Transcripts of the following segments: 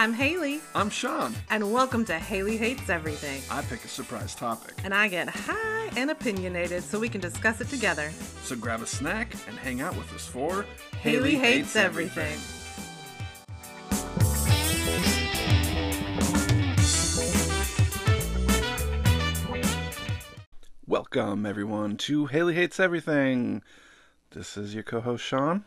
I'm Haley, I'm Sean. and welcome to Haley Hates Everything. I pick a surprise topic. And I get high and opinionated so we can discuss it together. So grab a snack and hang out with us for Haley, Hates, everything. Welcome, everyone, to Haley Hates Everything. This is your co host, Sean,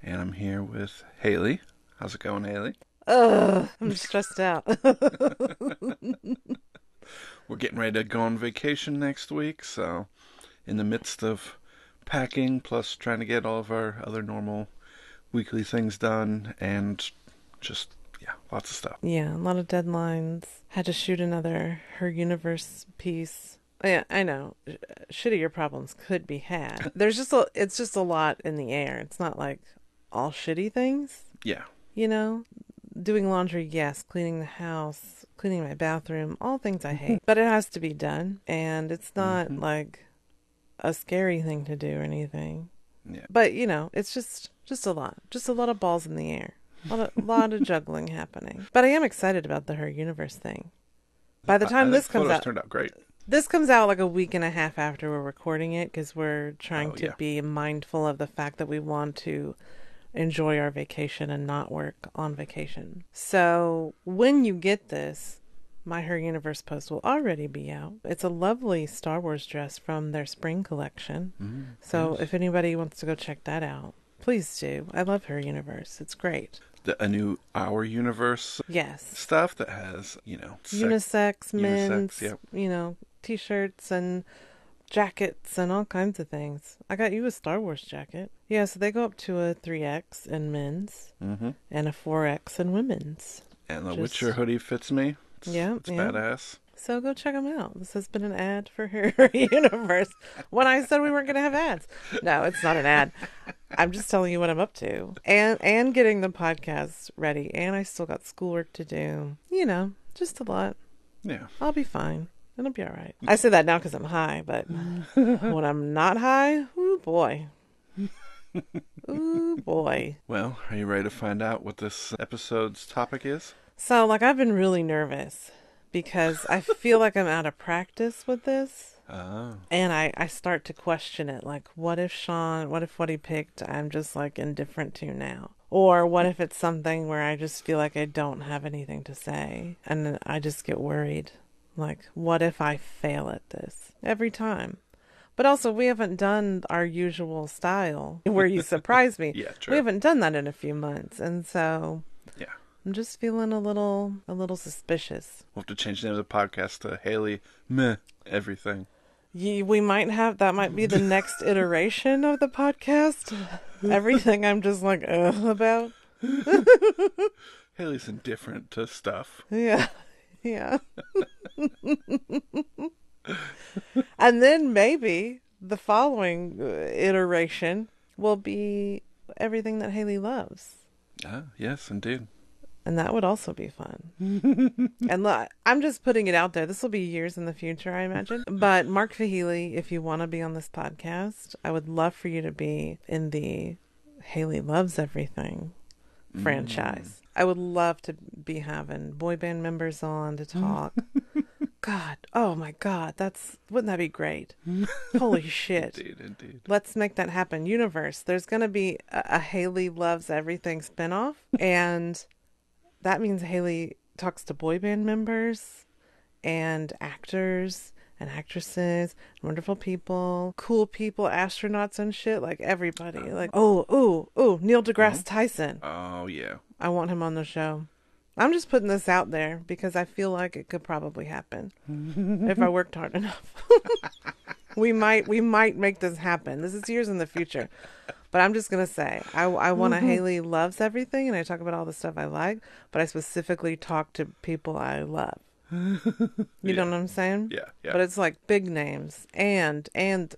and I'm here with Haley. How's it going, Haley? Ugh, I'm stressed out. We're getting ready to go on vacation next week, so in the midst of packing, plus trying to get all of our other normal weekly things done, and just, yeah, lots of stuff. yeah, a lot of deadlines. Had to shoot another Her Universe piece. Oh, Yeah, I know. Sh- Shittier problems could be had. There's just a, it's just a lot in the air. It's not like all shitty things. Yeah, you know doing laundry yes cleaning the house cleaning my bathroom all things i hate mm-hmm. but it has to be done and it's not mm-hmm. like a scary thing to do or anything yeah. but you know it's just just a lot just a lot of balls in the air a lot of, lot of juggling happening but i am excited about the her universe thing by the I- I time think this comes out turned out great. this comes out like a week and a half after we're recording it because we're trying Oh, to yeah. be mindful of the fact that we want to enjoy our vacation and not work on vacation. So when you get this, my Her Universe post will already be out. It's a lovely Star Wars dress from their spring collection. Mm, So if anybody wants to go check that out, please do. I love Her Universe. It's great. The, a new Her Universe Yes. stuff that has, you know, sex- unisex, men's, yep. you know, t-shirts and jackets and all kinds of things. I got you a Star Wars jacket. Yeah, so they go up to a 3X in men's Mhm. and a 4X in women's. And the Just- Witcher hoodie fits me. It's, Yeah, it's yeah. badass. So go check them out. This has been an ad for her universe. when I said we weren't going to have ads. No, it's not an ad. I'm just telling you what I'm up to. And and getting the podcast ready and I still got schoolwork to do. You know, just a lot. Yeah. I'll be fine. It'll be all right. I say that now because I'm high, but when I'm not high, ooh boy. Ooh boy. Well, are you ready to find out what this episode's topic is? So, like, I've been really nervous because I feel like I'm out of practice with this. Oh. And I, I start to question it. Like, what if Sean, what if what he picked I'm just like indifferent to now? Or what if it's something where I just feel like I don't have anything to say and I just get worried? Like, what if I fail at this every time? But also, we haven't done our usual style where you surprise me. Yeah, true. We haven't done that in a few months. And so Yeah. I'm just feeling a little, a little suspicious. We'll have to change the name of the podcast to Haley Meh Everything. Ye- We might have that might be the next iteration of the podcast. Everything I'm just like Ugh, about. Haley's indifferent to stuff. Yeah, yeah. and then maybe the following uh, iteration will be everything that Haley loves. Ah, yes, indeed. And that would also be fun. and look, I'm just putting it out there. This will be years in the future, I imagine. But Mark Feehily, if you want to be on this podcast, I would love for you to be in the Haley Loves Everything franchise. I would love to be having boy band members on to mm. talk. God, oh my God, that's wouldn't that be great? Holy shit. Indeed, indeed. Let's make that happen. Universe. There's going to be a, a Haley Loves Everything spinoff. And that means Haley talks to boy band members and actors and actresses, wonderful people, cool people, astronauts and shit. Like everybody. Uh-huh. Like, oh, ooh, ooh, Neil deGrasse mm-hmm. Tyson. Oh, yeah. I want him on the show. I'm just putting this out there because I feel like it could probably happen if I worked hard enough. we might we might make this happen. This is years in the future. But I'm just gonna say I I want a mm-hmm. Haley loves everything and I talk about all the stuff I like, but I specifically talk to people I love. You know what I'm saying? Yeah, yeah. But it's like big names and and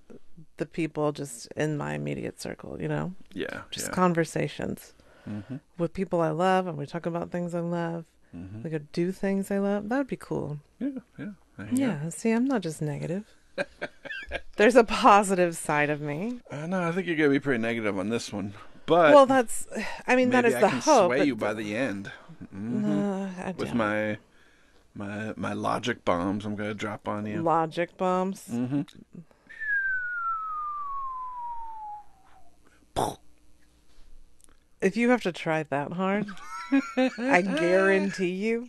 the people just in my immediate circle, you know? yeah, Just yeah. conversations Mhm. with people I love and we talk about things I love. Mhm. We could do things I love. That would be cool. Yeah, yeah. There you go. Yeah, see, I'm not just negative. There's a positive side of me. Uh, no, I think you're gonna be pretty negative on this one, but well, that's, I mean, that is I the can hope. sway you by the end. Mhm. Uh, with my my my logic bombs. I'm gonna drop on you. logic bombs. mm-hmm. If you have to try that hard, I guarantee you,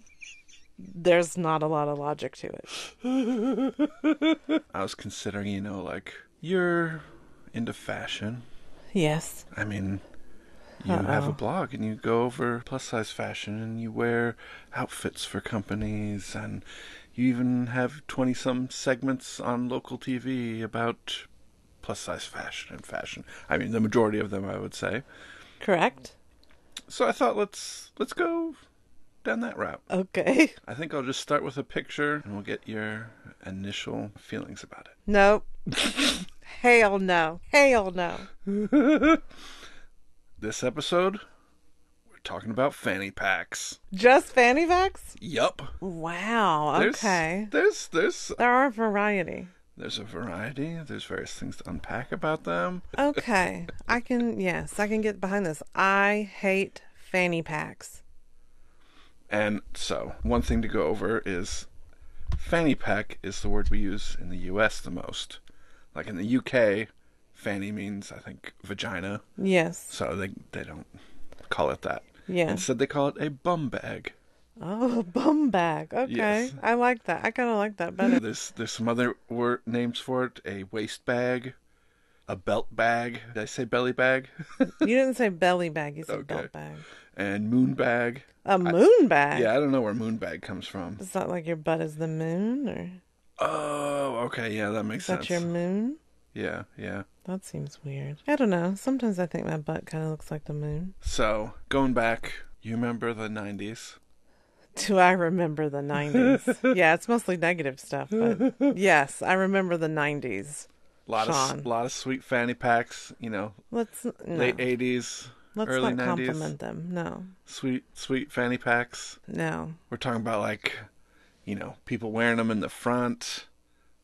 there's not a lot of logic to it. I was considering, you know, like you're into fashion. Yes. I mean, you have a blog and you go over plus size fashion and you wear outfits for companies and you even have 20 some segments on local TV about plus size fashion and fashion. I mean, the majority of them I would say. Correct. So I thought let's let's go down that route. Okay. I think I'll just start with a picture and we'll get your initial feelings about it. Nope. Hell no. Hell no. This episode we're talking about fanny packs. Just fanny packs? Yup. Wow. There's, Okay. There's there's There are a variety. there's a variety. There's various things to unpack about them. Okay. I can, yes, I can get behind this. I hate fanny packs. And so, one thing to go over is fanny pack is the word we use in the US the most. Like in the UK, fanny means I think vagina, Yes. so they they don't call it that. Yeah. Instead they call it a bum bag. Oh, bum bag. Okay. Yes. I like that. I kind of like that better. There's there's some other word names for it, a waist bag, a belt bag. Did I say belly bag? You didn't say belly bag, you said Okay. belt bag. and moon bag. A moon bag? Yeah, I don't know where moon bag comes from. Is that like your butt is the moon or Oh, okay, yeah, that makes is that sense. your moon? Yeah, yeah. That seems weird. I don't know. Sometimes I think my butt kind of looks like the moon. So, going back, you remember the 90s? Do I remember the 90s? yeah, it's mostly negative stuff, but yes, I remember the 90s. A lot Sean. of lot of sweet fanny packs, you know, Let's no. late 80s, Let's early not 90s. compliment them. No. Sweet sweet fanny packs. No. We're talking about like, you know, people wearing them in the front,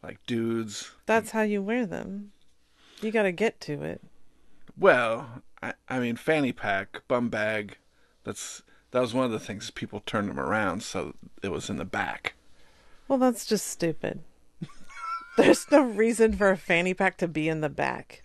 like dudes. That's how you wear them. You got to get to it. Well, I, I mean, fanny pack, bum bag. That's that was one of the things people turned them around, so it was in the back. Well, that's just stupid. There's no reason for a fanny pack to be in the back.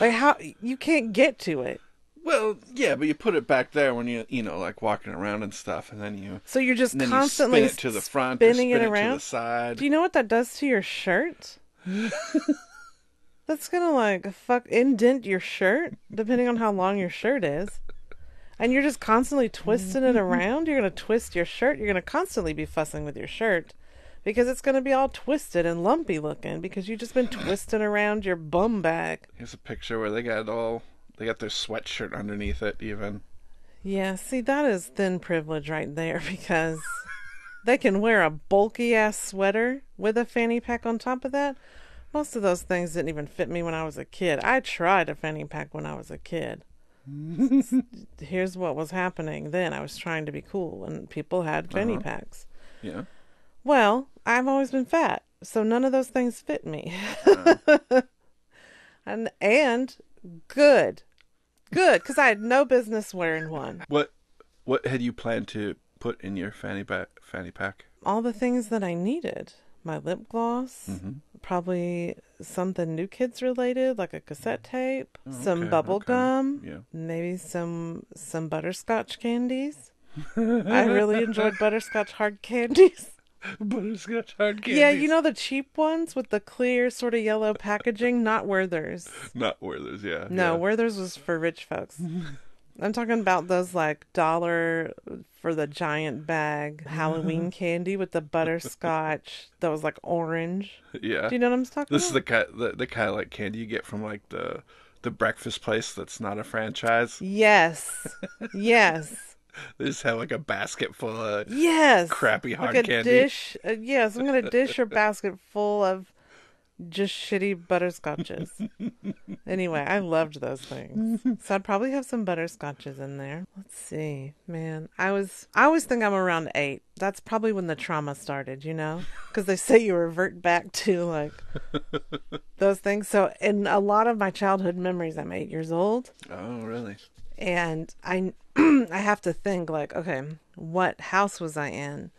Like how you can't get to it. Well, yeah, but you put it back there when you you know like walking around and stuff, and then you So you're just constantly you spin it to the front, spinning spin it to around. the side. Do you know what that does to your shirt? That's gonna like fuck indent your shirt, depending on how long your shirt is. And you're just constantly twisting it around. You're gonna twist your shirt. You're gonna constantly be fussing with your shirt because it's gonna be all twisted and lumpy looking because you've just been twisting around your bum bag. Here's a picture where they got it all. They got their sweatshirt underneath it, even. Yeah, see, that is thin privilege right there because they can wear a bulky ass sweater with a fanny pack on top of that. Most of those things didn't even fit me when I was a kid. I tried a fanny pack when I was a kid. Here's what was happening then. I was trying to be cool, and people had fanny Uh-huh. packs. Yeah. Well, I've always been fat, so none of those things fit me. and and good, good, because I had no business wearing one. What What had you planned to put in your fanny pack? Fanny pack. all the things that I needed. My lip gloss, Mm-hmm. probably something New Kids related, like a cassette tape, some Oh, okay, bubble okay. gum, Yeah. maybe some some butterscotch candies. I really enjoyed butterscotch hard candies. Butterscotch hard candy. Yeah, you know the cheap ones with the clear sort of yellow packaging, not Werther's. Not Werther's. Yeah. No, yeah. Werther's was for rich folks. I'm talking about those like dollar for the giant bag Halloween candy with the butterscotch that was like orange. Yeah. Do you know what I'm talking about? This is the kind the, the kind of like candy you get from like the the breakfast place that's not a franchise. Yes. Yes. They just have like a basket full of Yes. crappy hard like a candy. dish. Uh, yes, I'm gonna dish your basket full of just shitty butterscotches. anyway, I loved those things, so I'd probably have some butterscotches in there. Let's see, man. I was I always think I'm around eight. That's probably when the trauma started, you know, because they say you revert back to like those things. So in a lot of my childhood memories, I'm eight years old. Oh, really? and I I have to think like, okay, what house was I in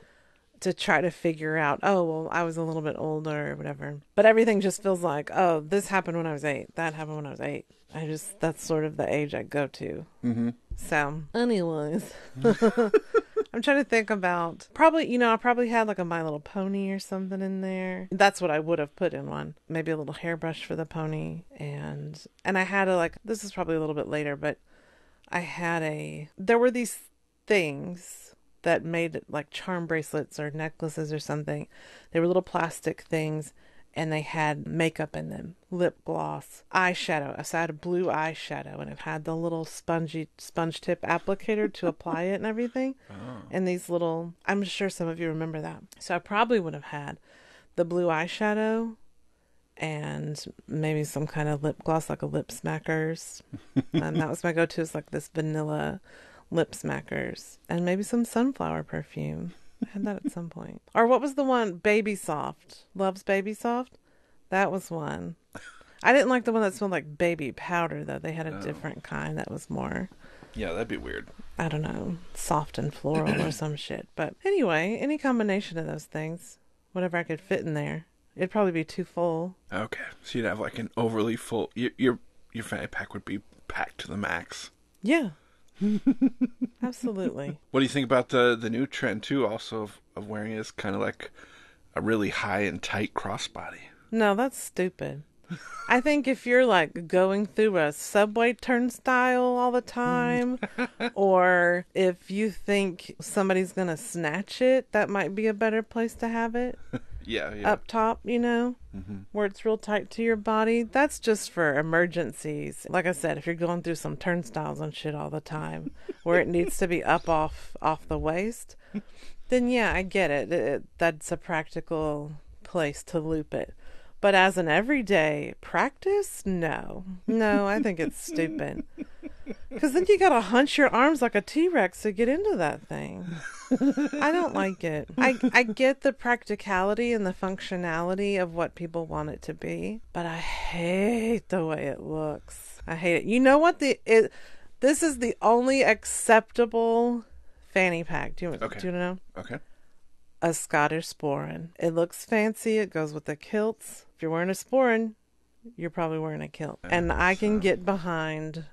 to try to figure out, oh, well, I was a little bit older or whatever. But everything just feels like, oh, this happened when I was 8. That happened when I was 8. I just that's sort of the age I go to. Mm-hmm. So, anyways, I'm trying to think about probably, you know, I probably had like a My Little Pony or something in there. That's what I would have put in one. Maybe a little hairbrush for the pony, and and I had a like. This is probably a little bit later, but I had a. There were these things that made like charm bracelets or necklaces or something. They were little plastic things and they had makeup in them lip gloss eyeshadow so i had a blue eyeshadow and it had the little spongy sponge tip applicator to apply it and everything Oh. and these little i'm sure some of you remember that so i probably would have had the blue eyeshadow and maybe some kind of lip gloss like a lip smackers and that was my go-to is like this vanilla lip smackers and maybe some sunflower perfume I had that at some point. Or what was the one? Baby Soft. Loves Baby Soft? That was one. I didn't like the one that smelled like baby powder though. They had a Oh. different kind that was more Yeah, that'd be weird. I don't know, soft and floral or some shit. But anyway, any combination of those things, whatever I could fit in there. It'd probably be too full. Okay, so you'd have like an overly full. Your your, your fanny pack would be packed to the max. Yeah. Absolutely. What do you think about the the new trend too? Also of, of wearing is kind of like a really high and tight crossbody. No, that's stupid. I think if you're like going through a subway turnstile all the time, or if you think somebody's gonna snatch it, that might be a better place to have it Yeah, yeah. up top, you know, Mhm. where it's real tight to your body. That's just for emergencies. Like I said, if you're going through some turnstiles and shit all the time, where it needs to be up off off the waist, then yeah, I get it. it that's a practical place to loop it. But as an everyday practice, no. No, I think it's stupid. Because then you gotta hunch your arms like a T Rex to get into that thing. I don't like it. I, I get the practicality and the functionality of what people want it to be, but I hate the way it looks. I hate it. You know what? The it, This is the only acceptable fanny pack. Do you, Okay. do you know? Okay. a Scottish sporran. It looks fancy. It goes with the kilts. If you're wearing a sporran, you're probably wearing a kilt. And I can uh, get behind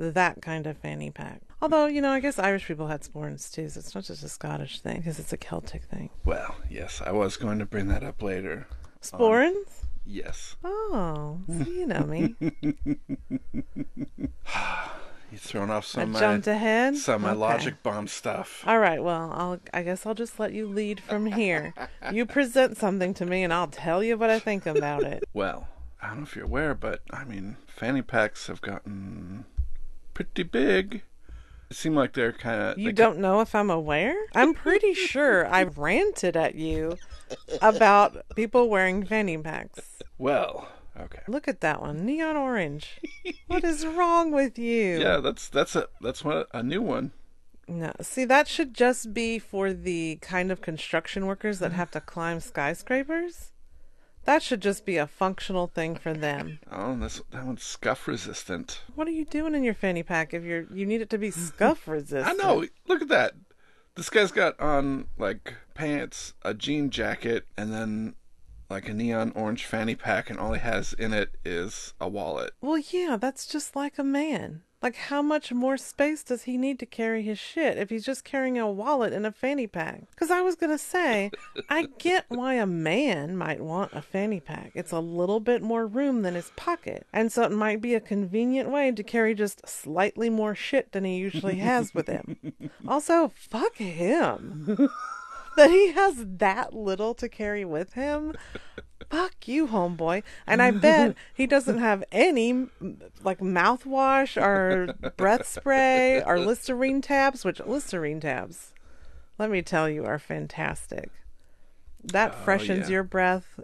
that kind of fanny pack. Although, you know, I guess Irish people had sporrans too, so it's not just a Scottish thing because it's a Celtic thing. Well, yes, I was going to bring that up later. Sporrans? Um, yes. Oh, so you know me. You thrown off I some of my, ahead. some of my logic bomb stuff. All right, well, I'll I guess I'll just let you lead from here. you present something to me and I'll tell you what I think about it. Well, I don't know if you're aware, but I mean, fanny packs have gotten pretty big. It seemed like they're kind of. You don't know if I'm aware? I'm pretty sure I've ranted at you about people wearing fanny packs. Well, okay. Look at that one, neon orange. What is wrong with you? Yeah, that's that's a that's one a new one. No, see that should just be for the kind of construction workers that mm. have to climb skyscrapers. That should just be a functional thing for them. Oh, this that one's scuff resistant. What are you doing in your fanny pack if you're you need it to be scuff resistant? I know. Look at that. This guy's got on like pants, a jean jacket, and then like a neon orange fanny pack, and all he has in it is a wallet. Well, yeah, that's just like a man. Like, how much more space does he need to carry his shit if he's just carrying a wallet and a fanny pack? Because I was going to say, I get why a man might want a fanny pack. It's a little bit more room than his pocket. And so it might be a convenient way to carry just slightly more shit than he usually has with him. Also, fuck him. that he has that little to carry with him. Fuck you, homeboy. And I bet he doesn't have any like mouthwash or breath spray or Listerine tabs, which Listerine tabs, let me tell you, are fantastic. That Oh, freshens yeah. your breath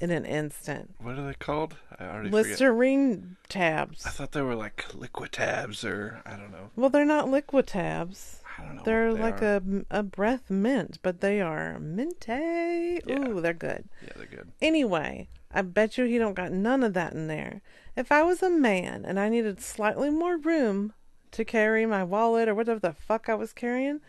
in an instant. What are they called? I already forget. Listerine tabs. I thought they were like liquid tabs, or I don't know. Well, they're not liquid tabs. I don't know. They're they like are. a, a breath mint, but they are minty. Yeah. Ooh, they're good. Yeah, they're good. Anyway, I bet you he don't got none of that in there. If I was a man and I needed slightly more room to carry my wallet or whatever the fuck I was carrying,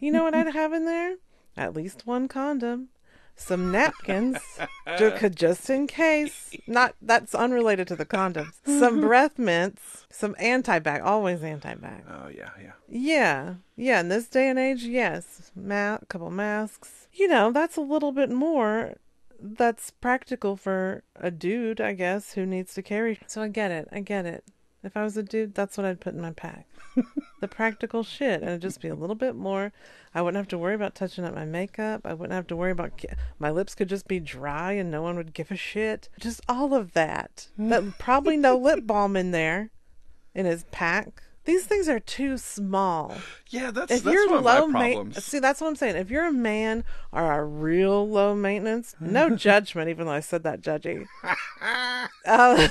you know what I'd have in there? At least one condom, some napkins, just in case. Not that's unrelated to the condoms. Some breath mints, some anti-bac, always anti-bac. Oh yeah, yeah. Yeah, yeah. In this day and age, yes, ma- couple masks. You know, that's a little bit more. That's practical for a dude, I guess, who needs to carry. So I get it. I get it. If I was a dude, that's what I'd put in my pack. the practical shit, and it'd just be a little bit more. I wouldn't have to worry about touching up my makeup. I wouldn't have to worry about ge- my lips could just be dry, and no one would give a shit. Just all of that. But probably no lip balm in there, in his pack. These things are too small Yeah, that's if that's you're one of low my ma- problems. see that's what i'm saying if you're a man or a real low maintenance no judgment even though i said that judgy uh,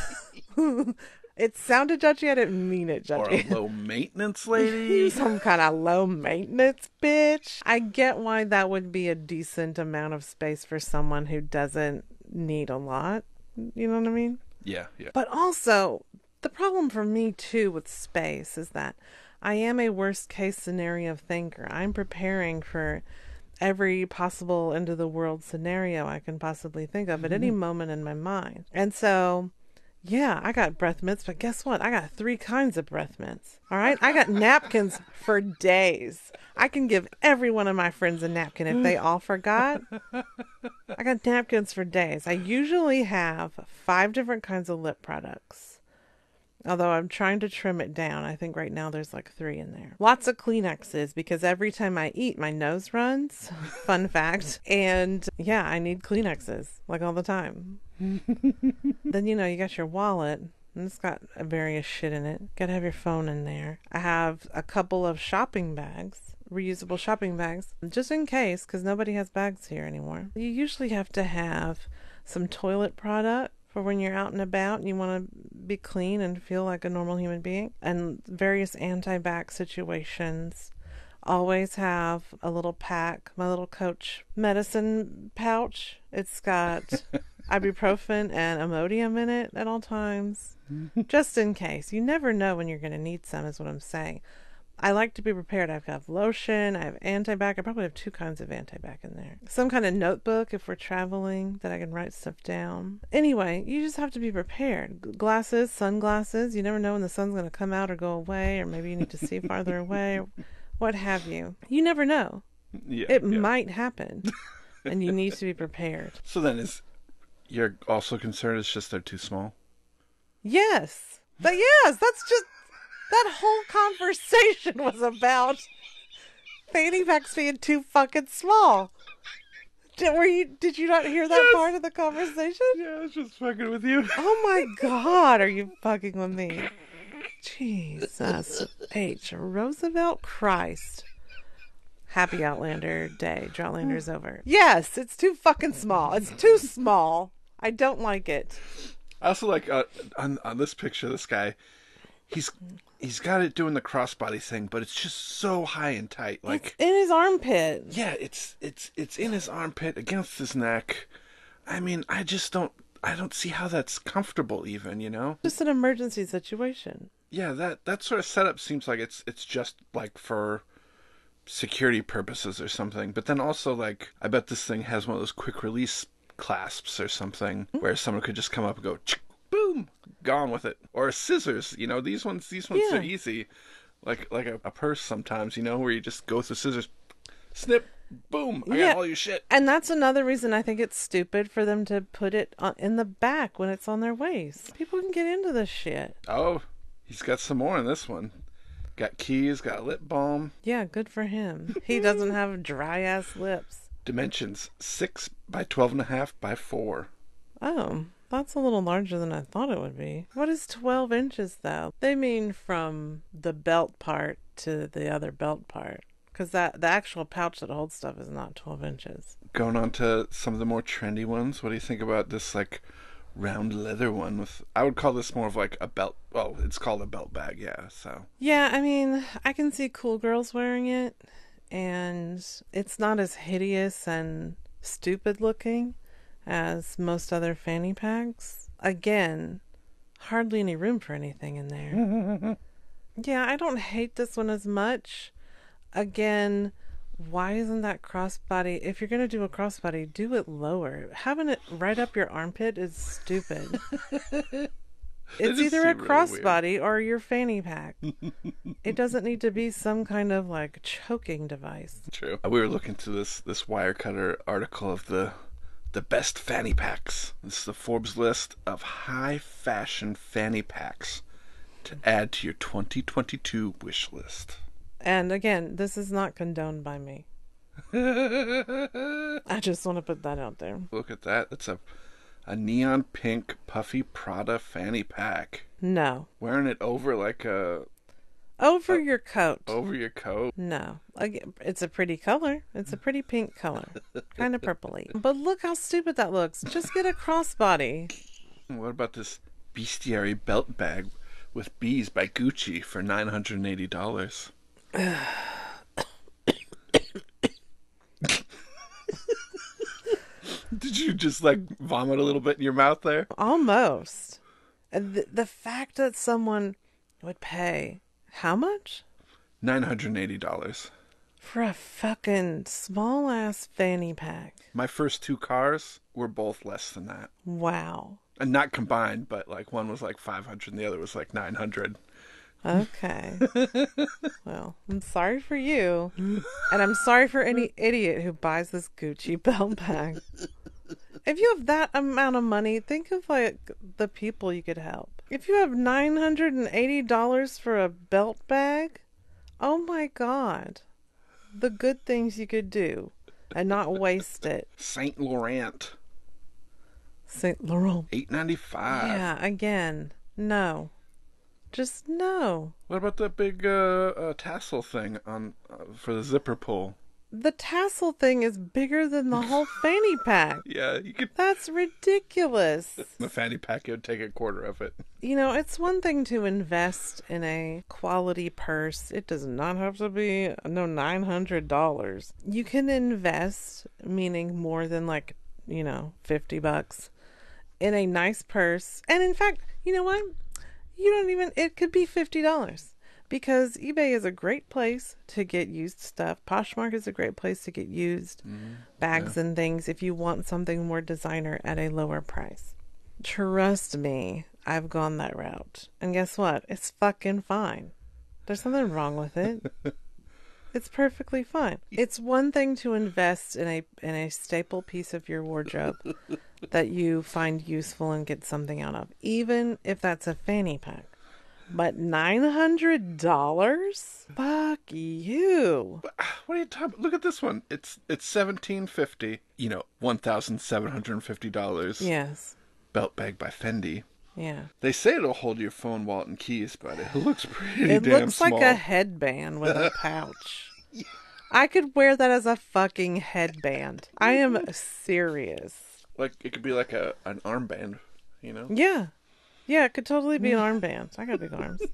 it sounded judgy i didn't mean it judgy. or a low maintenance lady. some kind of low maintenance bitch i get why that would be a decent amount of space for someone who doesn't need a lot you know what i mean yeah, yeah. but also, the problem for me too with space is that I am a worst case scenario thinker. I'm preparing for every possible end of the world scenario I can possibly think of at any mm-hmm. moment in my mind. And so, yeah, I got breath mints, but guess what? I got three kinds of breath mints. All right? I got napkins for days. I can give every one of my friends a napkin if they all forgot. I got napkins for days. I usually have five different kinds of lip products. Although I'm trying to trim it down. I think right now there's like three in there. Lots of Kleenexes because every time I eat, my nose runs. Fun fact. And yeah, I need Kleenexes like all the time. then, you know, you got your wallet. And it's got various shit in it. Gotta have your phone in there. I have a couple of shopping bags, reusable shopping bags, just in case, because nobody has bags here anymore. You usually have to have some toilet product for when you're out and about and you want to be clean and feel like a normal human being, and various anti bac situations. Always have a little pack, my little coach medicine pouch. It's got ibuprofen and Imodium in it at all times, just in case. You never know when you're going to need some, is what I'm saying. I like to be prepared. I've got lotion, I have anti-bac. I probably have two kinds of anti-bac in there. Some kind of notebook if we're traveling that I can write stuff down. Anyway, you just have to be prepared. Glasses, sunglasses. You never know when the sun's going to come out or go away, or maybe you need to see farther away, or what have you. You never know. Yeah, It yeah. might happen, and you need to be prepared. So then is you're also concerned it's just they're too small? Yes. But yes, that's just that whole conversation was about fanny packs being too fucking small. Did, were you did you not hear that Yes. part of the conversation? Yeah, I was just fucking with you. Oh my god, are you fucking with me? Jesus H. Roosevelt Christ. Happy Outlander Day. Outlander's over. Yes, it's too fucking small. It's too small. I don't like it. I also like uh, on on this picture, this guy, he's he's got it doing the crossbody thing, but it's just so high and tight. Like, It's in his armpit. yeah, it's it's it's in his armpit against his neck. I mean, I just don't I don't see how that's comfortable. Even you know, Just an emergency situation. yeah, that that sort of setup seems like it's it's just like for security purposes or something. But then also like, I bet this thing has one of those quick release clasps or something mm. where someone could just come up and go, boom, gone with it. Or scissors. You know, these ones these ones Yeah. are easy, like like a, a purse sometimes. You know, where you just go the scissors, snip, boom, I Yeah. got all your shit. And that's another reason I think it's stupid for them to put it on, in the back when it's on their waist. People can get into this shit. Oh, he's got some more in this one. Got keys, got lip balm. Yeah, good for him. He doesn't have dry ass lips. Dimensions six by twelve and a half by four. Oh, that's a little larger than I thought it would be. What is 12 inches though? They mean from the belt part to the other belt part. Because that the actual pouch that holds stuff is not 12 inches. Going on to some of the more trendy ones. What do you think about this like round leather one with I would call this more of like a belt well, it's called a belt bag, yeah, so Yeah, I mean, I can see cool girls wearing it, and it's not as hideous and stupid looking as most other fanny packs. Again, hardly any room for anything in there. Yeah, I don't hate this one as much. Again, why isn't that crossbody? If you're gonna do a crossbody, do it lower. Having it right up your armpit is stupid. It's either a seem really crossbody or your fanny pack. it doesn't need to be some kind of like choking device. True. Uh, we were looking through this this Wirecutter article of the the best fanny packs. This is the Forbes list of high fashion fanny packs to add to your 2022 wish list. And again, this is not condoned by me. I just want to put that out there. Look at that. It's a a neon pink puffy Prada fanny pack. No. Wearing it over like a Over your coat. over your coat. No. It's a pretty color. It's a pretty pink color. kind of purpley. But look how stupid that looks. Just get a crossbody. What about this bestiary belt bag with bees by Gucci for nine hundred and eighty dollars? Did you just like vomit a little bit in your mouth there? Almost. And The, the fact that someone would pay how much Nine hundred and eighty dollars. for a fucking small ass fanny pack? My first two cars were both less than that, Wow. and not combined, but like one was like five hundred, and the other was like nine hundred. Okay. well, I'm sorry for you. And I'm sorry for any idiot who buys this Gucci belt bag. If you have that amount of money, think of like the people you could help. If you have $980 for a belt bag, oh my god. The good things you could do and not waste it. Saint Laurent, Saint Laurent. eight ninety five. Yeah, again, no. Just no. What about that big uh, uh, tassel thing on uh, for the zipper pull? The tassel thing is bigger than the whole fanny pack. Yeah, you could. That's ridiculous. The fanny pack would take a quarter of it. You know, it's one thing to invest in a quality purse. It does not have to be no $900. You can invest, meaning more than like, you know, 50 bucks in a nice purse. And in fact, you know what? You don't even it could be $50 because eBay is a great place to get used stuff. Poshmark is a great place to get used mm-hmm. bags and things if you want something more designer at a lower price. Trust me, I've gone that route. And guess what? It's fucking fine. There's nothing wrong with it. It's perfectly fine. It's one thing to invest in a in a staple piece of your wardrobe that you find useful and get something out of, even if that's a fanny pack. But nine hundred dollars? Fuck you. What are you talking? Look at this one. It's it's seventeen fifty. You know, one thousand seven hundred and fifty dollars. Yes. Belt bag by Fendi. Yeah. They say it'll hold your phone, wallet, and keys, but it looks pretty It damn looks small. like a headband with a pouch. I could wear that as a fucking headband. I am serious. Like it could be like a an armband. You know. Yeah. Yeah, it could totally be mm. an armband. I got big arms.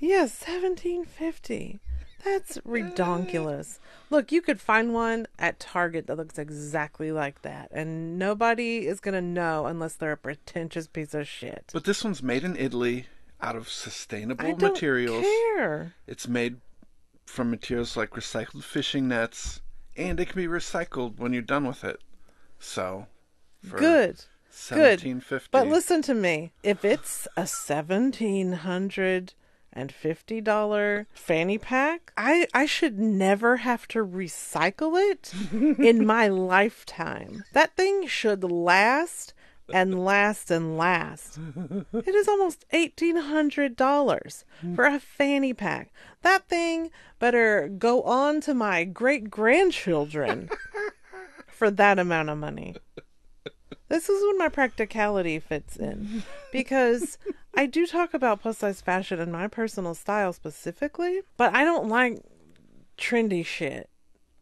Yeah, seventeen fifty. That's redonkulous. Look, you could find one at Target that looks exactly like that, and nobody is gonna know unless they're a pretentious piece of shit. But this one's made in Italy out of sustainable I don't materials. care. It's made from materials like recycled fishing nets, and it can be recycled when you're done with it. So, for Good. Seventeen fifty. But listen to me. If it's a seventeen hundred and fifty dollar fanny pack, I I should never have to recycle it in my lifetime. That thing should last and last and last. It is almost eighteen hundred dollars for a fanny pack. That thing better go on to my great grandchildren for that amount of money. This is when my practicality fits in because I do talk about plus size fashion and my personal style specifically, but I don't like trendy shit.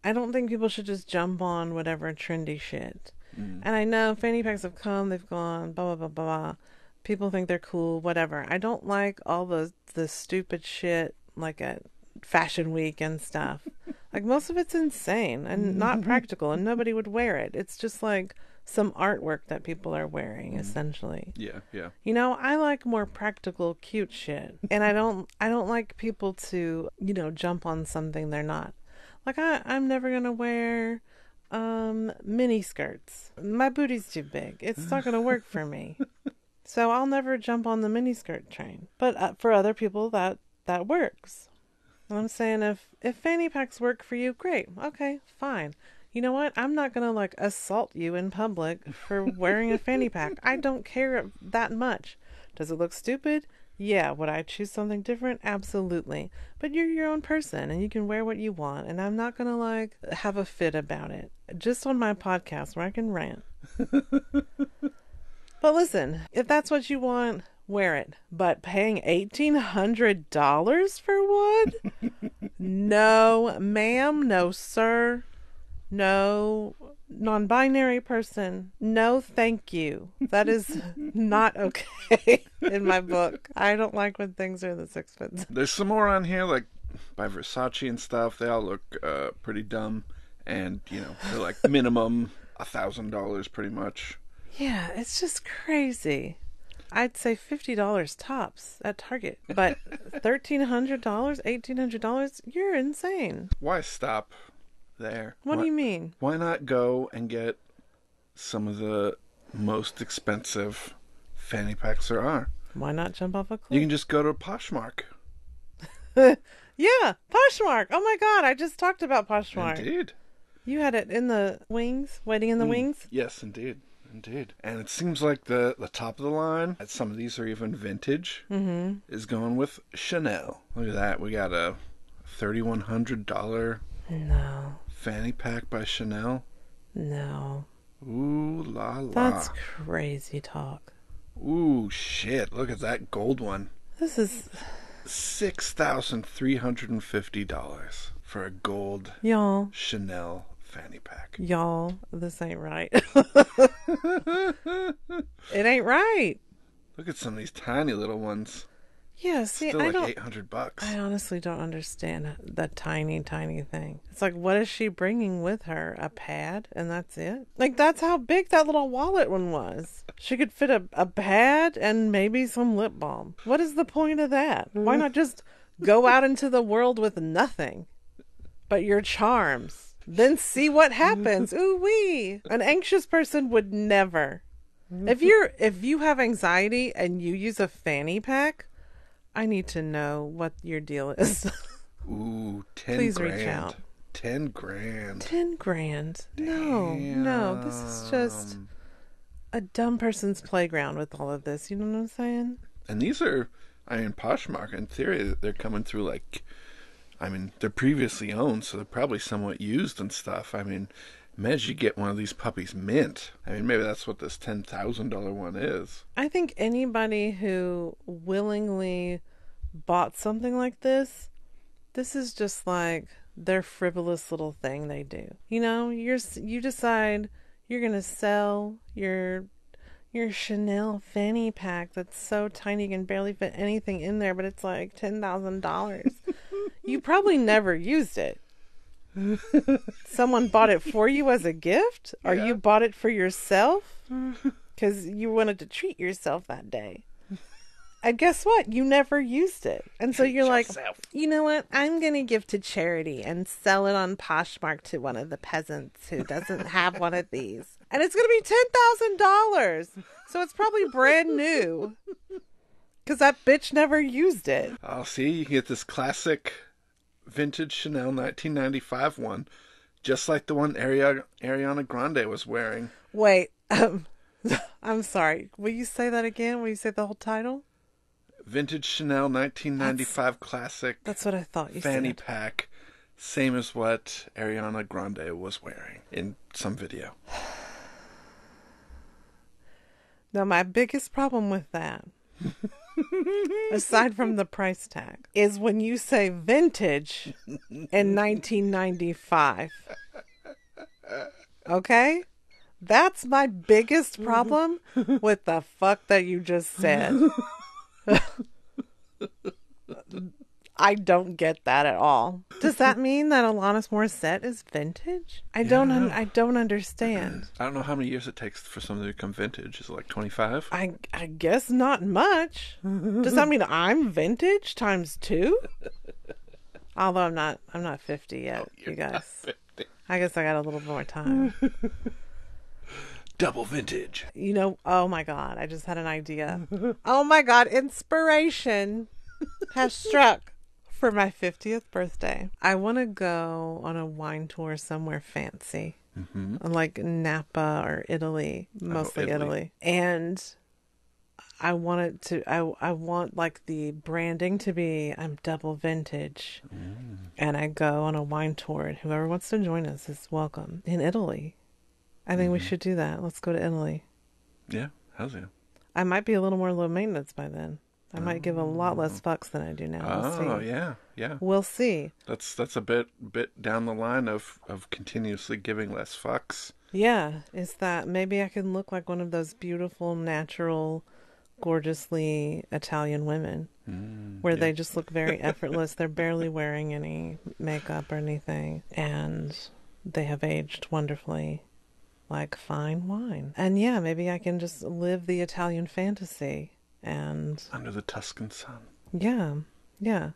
I don't think people should just jump on whatever trendy shit. Mm. And I know fanny packs have come, they've gone, blah blah blah blah. blah. People think they're cool, whatever. I don't like all the the stupid shit like at Fashion Week and stuff. like most of it's insane and not practical, and nobody would wear it. It's just like some artwork that people are wearing Mm-hmm. essentially. Yeah, yeah. You know, I like more practical cute shit. And I don't I don't like people to, you know, jump on something they're not. Like I I'm never going to wear um mini skirts. My booty's too big. It's not going to work for me. So I'll never jump on the mini skirt train. But uh, for other people that that works. I'm saying if if fanny packs work for you, great. Okay, fine. You know what? I'm not gonna like assault you in public for wearing a fanny pack. I don't care that much. Does it look stupid? Yeah. Would I choose something different? Absolutely. But you're your own person and you can wear what you want. And I'm not gonna like have a fit about it. Just on my podcast where I can rant. But listen, if that's what you want, wear it. But paying $1,800 for one? no, ma'am. No, sir. No, non binary person. No, thank you. That is not okay in my book. I don't like when things are this expensive. There's some more on here, like by Versace and stuff. They all look uh, pretty dumb, and you know they're like minimum a thousand dollars, pretty much. Yeah, it's just crazy. I'd say fifty dollars tops at Target, but thirteen hundred dollars, eighteen hundred dollars, you're insane. Why stop there? What why, do you mean? Why not go and get some of the most expensive fanny packs there are? Why not jump off a cliff? You can just go to Poshmark. yeah, Poshmark. Oh my god, I just talked about Poshmark. Indeed. You had it in the wings, waiting in the wings. Yes, indeed. Indeed. And it seems like the, the top of the line, some of these are even vintage, Mm-hmm. is going with Chanel. Look at that. We got a $3,100 No, fanny pack by Chanel. no, Ooh la la. that's crazy talk. Ooh shit. Look at that gold one. This is $6,350 for a gold y'all, Chanel fanny pack. y'all. This ain't right. it ain't right. Look at some of these tiny little ones. Yeah, see, Still I like don't. 800 bucks. I honestly don't understand that tiny, tiny thing. It's like, what is she bringing with her? A pad, and that's it? Like, that's how big that little wallet one was. She could fit a, a pad and maybe some lip balm. What is the point of that? Why not mm. just go out into the world with nothing but your charms? Then see what happens. Ooh wee. An anxious person would never. If you're if you have anxiety and you use a fanny pack, I need to know what your deal is. Ooh, 10 Please grand. reach out. 10 grand. Ten grand. No, no. This is just a dumb person's playground with all of this. You know what I'm saying? And these are, I mean, Poshmark, in theory, they're coming through like, I mean, they're previously owned, so they're probably somewhat used and stuff. I mean, imagine you get one of these puppies mint. I mean, maybe that's what this $10,000 one is. I think anybody who willingly bought something like this, this is just like their frivolous little thing they do. You know, you're you decide you're going to sell your your Chanel fanny pack that's so tiny you can barely fit anything in there, but it's like $10,000. you probably never used it. Someone bought it for you as a gift, or you bought it for yourself because you wanted to treat yourself that day. And guess what? You never used it. And so you're like, you know what? I'm going to give to charity and sell it on Poshmark to one of the peasants who doesn't have one of these. And it's going to be $10,000. So it's probably brand new because that bitch never used it. I'll see. You can get this classic vintage Chanel 1995 one, just like the one Ari- Ariana Grande was wearing. Wait, um, I'm sorry. Will you say that again? Will you say the whole title? Vintage Chanel 1995 classic That's what I thought you said. fanny said. pack, same as what Ariana Grande was wearing in some video. Now, my biggest problem with that, aside from the price tag, is when you say vintage in 1995. Okay? That's my biggest problem with the fuck that you just said. I don't get that at all. Does that mean that Alanis Morissette is vintage? I don't. Un- I don't understand. I don't know how many years it takes for something to become vintage. Is it like 25? I I guess not much. Does that mean I'm vintage times two? Although I'm not. I'm not fifty yet, oh, you guys. I guess I got a little more time. Double vintage. You know, oh my god, I just had an idea. Oh my god, inspiration has struck for my 50th birthday. I want to go on a wine tour somewhere fancy. Mm-hmm. Like Napa or Italy, oh, mostly Italy. Italy. And I want it to I I want like the branding to be I'm double vintage. Mm. And I go on a wine tour and whoever wants to join us is welcome in Italy. I think we mm-hmm. should do that. Let's go to Italy. Yeah, how's it? I might be a little more low maintenance by then. I might give a lot less um, fucks than I do now. We'll Oh, see. yeah, yeah. We'll see. That's that's a bit bit down the line of of continuously giving less fucks. Yeah, is that maybe I can look like one of those beautiful, natural, gorgeously Italian women mm, where they just look very effortless. They're barely wearing any makeup or anything, and they have aged wonderfully like fine wine. And yeah, maybe I can just live the Italian fantasy and Under the Tuscan sun. Yeah, yeah.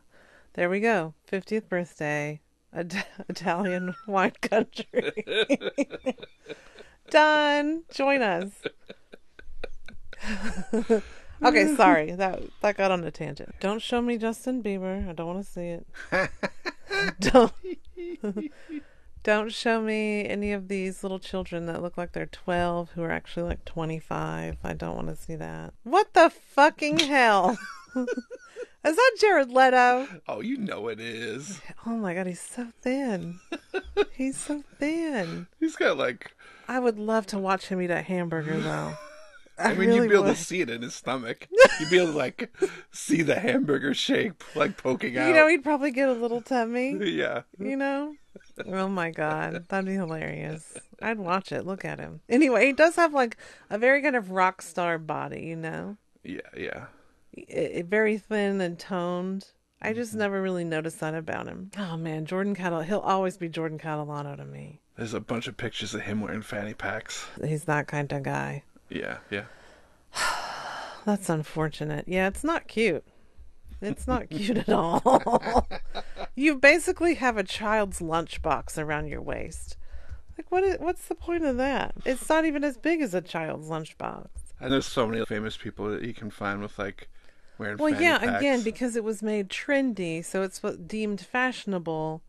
There we go. 50th birthday, It- Italian wine country. Done. Join us. okay, sorry. That that got on a tangent. Don't show me Justin Bieber. I don't want to see it. don't Don't show me any of these little children that look like they're 12 who are actually like 25. I don't want to see that. What the fucking hell? Is that Jared Leto? Oh, you know it is. Oh my god, he's so thin. He's so thin. He's got like I would love to watch him eat a hamburger though. I, I mean, really you'd be able would. to see it in his stomach. You'd be able to like see the hamburger shape like poking out. You know, he'd probably get a little tummy. yeah. You know? Oh my god, that'd be hilarious. I'd watch it. Look at him. Anyway, he does have like a very kind of rock star body, you know? Yeah, yeah. I- I- very thin and toned. I just mm-hmm. never really noticed that about him. Oh man, Jordan Catalano. He'll always be Jordan Catalano to me. There's a bunch of pictures of him wearing fanny packs. He's that kind of guy. Yeah, yeah. That's unfortunate. Yeah, it's not cute. It's not cute at all. you basically have a child's lunchbox around your waist. Like what is, what's the point of that? It's not even as big as a child's lunchbox. And there's so many famous people that you can find with like wearing Well, fanny yeah, packs. again because it was made trendy, so it's what deemed fashionable.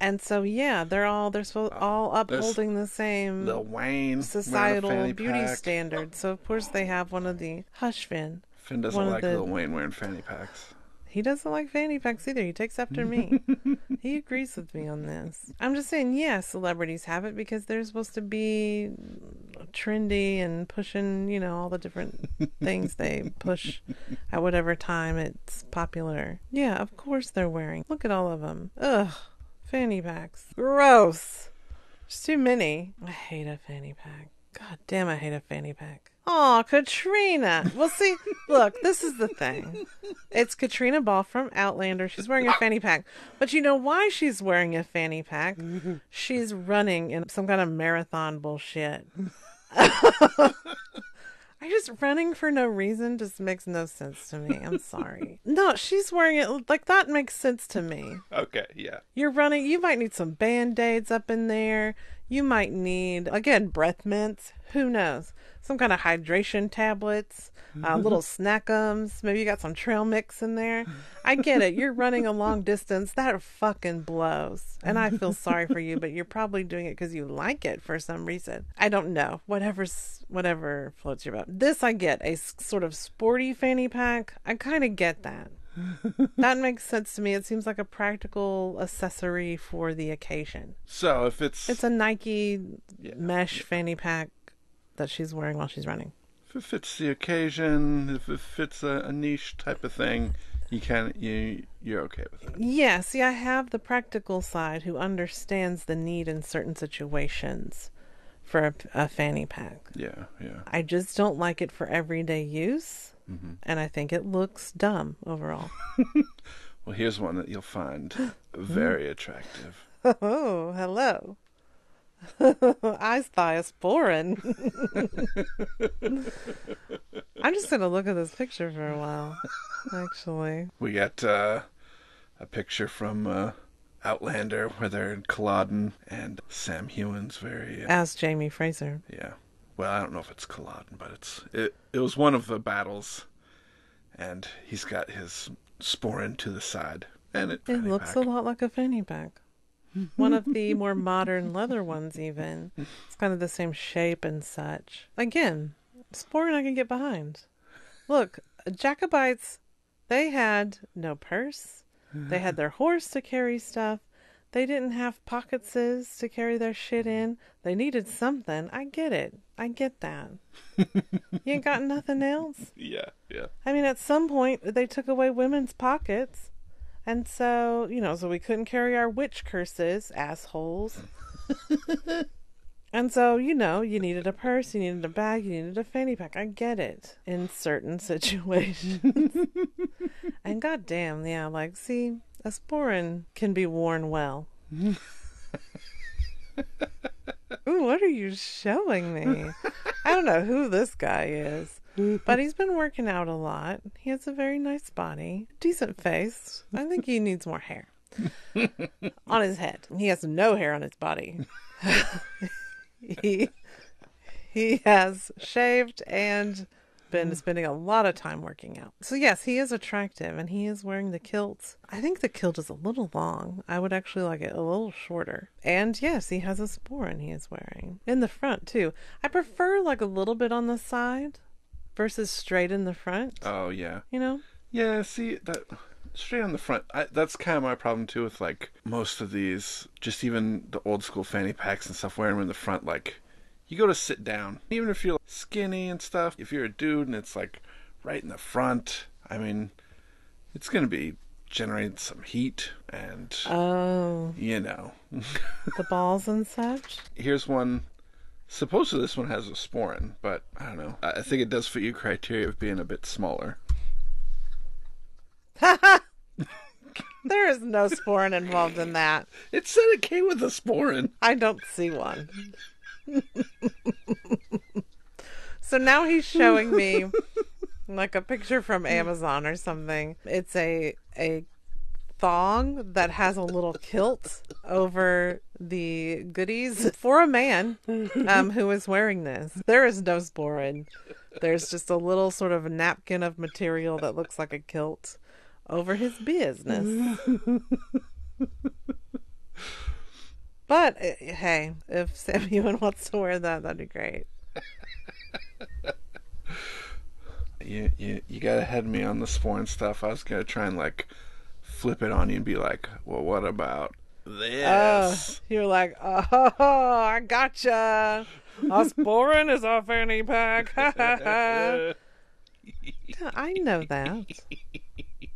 And so yeah, they're all they're supposed uh, all upholding the same Lil Wayne societal beauty pack. standards. So of course they have one of the hush fin. Finn doesn't like the- Lil Wayne wearing fanny packs. He doesn't like fanny packs either. He takes after me. he agrees with me on this. I'm just saying, yeah, celebrities have it because they're supposed to be trendy and pushing, you know, all the different things they push at whatever time it's popular. Yeah, of course they're wearing. Look at all of them. Ugh, fanny packs. Gross. There's too many. I hate a fanny pack. God damn, I hate a fanny pack. Aw, Caitriona. Well, see, look, this is the thing. It's Caitriona Balfe from Outlander. She's wearing a fanny pack. But you know why she's wearing a fanny pack? She's running in some kind of marathon bullshit. I just running for no reason just makes no sense to me. I'm sorry. No, she's wearing it like that makes sense to me. Okay, yeah. You're running, you might need some band-aids up in there. You might need again breath mints. Who knows? Some kind of hydration tablets, uh, little snackums. Maybe you got some trail mix in there. I get it. You're running a long distance. That fucking blows, and I feel sorry for you. But you're probably doing it because you like it for some reason. I don't know. Whatever's whatever floats your boat. This I get a s- sort of sporty fanny pack. I kind of get that. that makes sense to me. It seems like a practical accessory for the occasion. So if it's, It's a Nike mesh fanny pack that she's wearing while she's running. if it fits the occasion, if it fits a, a niche type of thing, you can you you're okay with it. Yeah, see, I have the practical side who understands the need in certain situations for a, a fanny pack. Yeah, yeah. I just don't like it for everyday use, mm-hmm. and I think it looks dumb overall. Well, here's one that you'll find very attractive. Oh, hello. I spy a sporran. I'm just gonna look at this picture for a while. Actually, We got uh, a picture from uh, Outlander where they're in Culloden, and Sam Heughan's very uh, as Jamie Fraser. yeah. Well, I don't know if it's Culloden, but it's it. It was one of the battles, and he's got his sporran to the side, and it. It looks pack. a lot like a fanny pack. One of the more modern leather ones, even. It's kind of the same shape and such. Again, sporran I can get behind. Look, Jacobites, they had no purse. They had their horse to carry stuff. They didn't have pocketses to carry their shit in. They needed something. I get it. I get that. you ain't got nothing else? Yeah, yeah. I mean, at some point, they took away women's pockets. And so, you know, so we couldn't carry our witch curses, assholes. and so, you know, you needed a purse, you needed a bag, you needed a fanny pack. I get it in certain situations. and goddamn, yeah, like, see, a sporran can be worn well. Ooh, what are you showing me? I don't know who this guy is, but he's been working out a lot. He has a very nice body, decent face. I think he needs more hair on his head. He has no hair on his body. he he has shaved and been mm. spending a lot of time working out. So yes, he is attractive and he is wearing the kilt. I think the kilt is a little long. I would actually like it a little shorter. And yes, he has a sporran he is wearing. In the front too. I prefer like a little bit on the side versus straight in the front, Oh yeah, you know? yeah. See that straight on the front. I, that's kind of my problem too with like most of these. Just even the old school fanny packs and stuff. Wearing them in the front, like you go to sit down, even if you're skinny and stuff. If you're a dude and it's like right in the front, I mean, it's gonna be generating some heat and Oh, you know. the balls and such. Here's one. Supposedly this one has a sporran, but I don't know. I think it does fit your criteria of being a bit smaller. There is no sporran involved in that. It said it came with a sporran. I don't see one. so now he's showing me like a picture from Amazon or something. It's a a thong that has a little kilt over the goodies for a man um, who is wearing this. There is no sporran. There's just a little sort of napkin of material that looks like a kilt over his business. But uh, hey, if Sam Heughan wants to wear that, that'd be great. You you you got ahead me on the sporran stuff. I was gonna try and like flip it on you and be like, well, what about Oh, this? you're like, oh, I gotcha. A sporran is a fanny pack. I know that.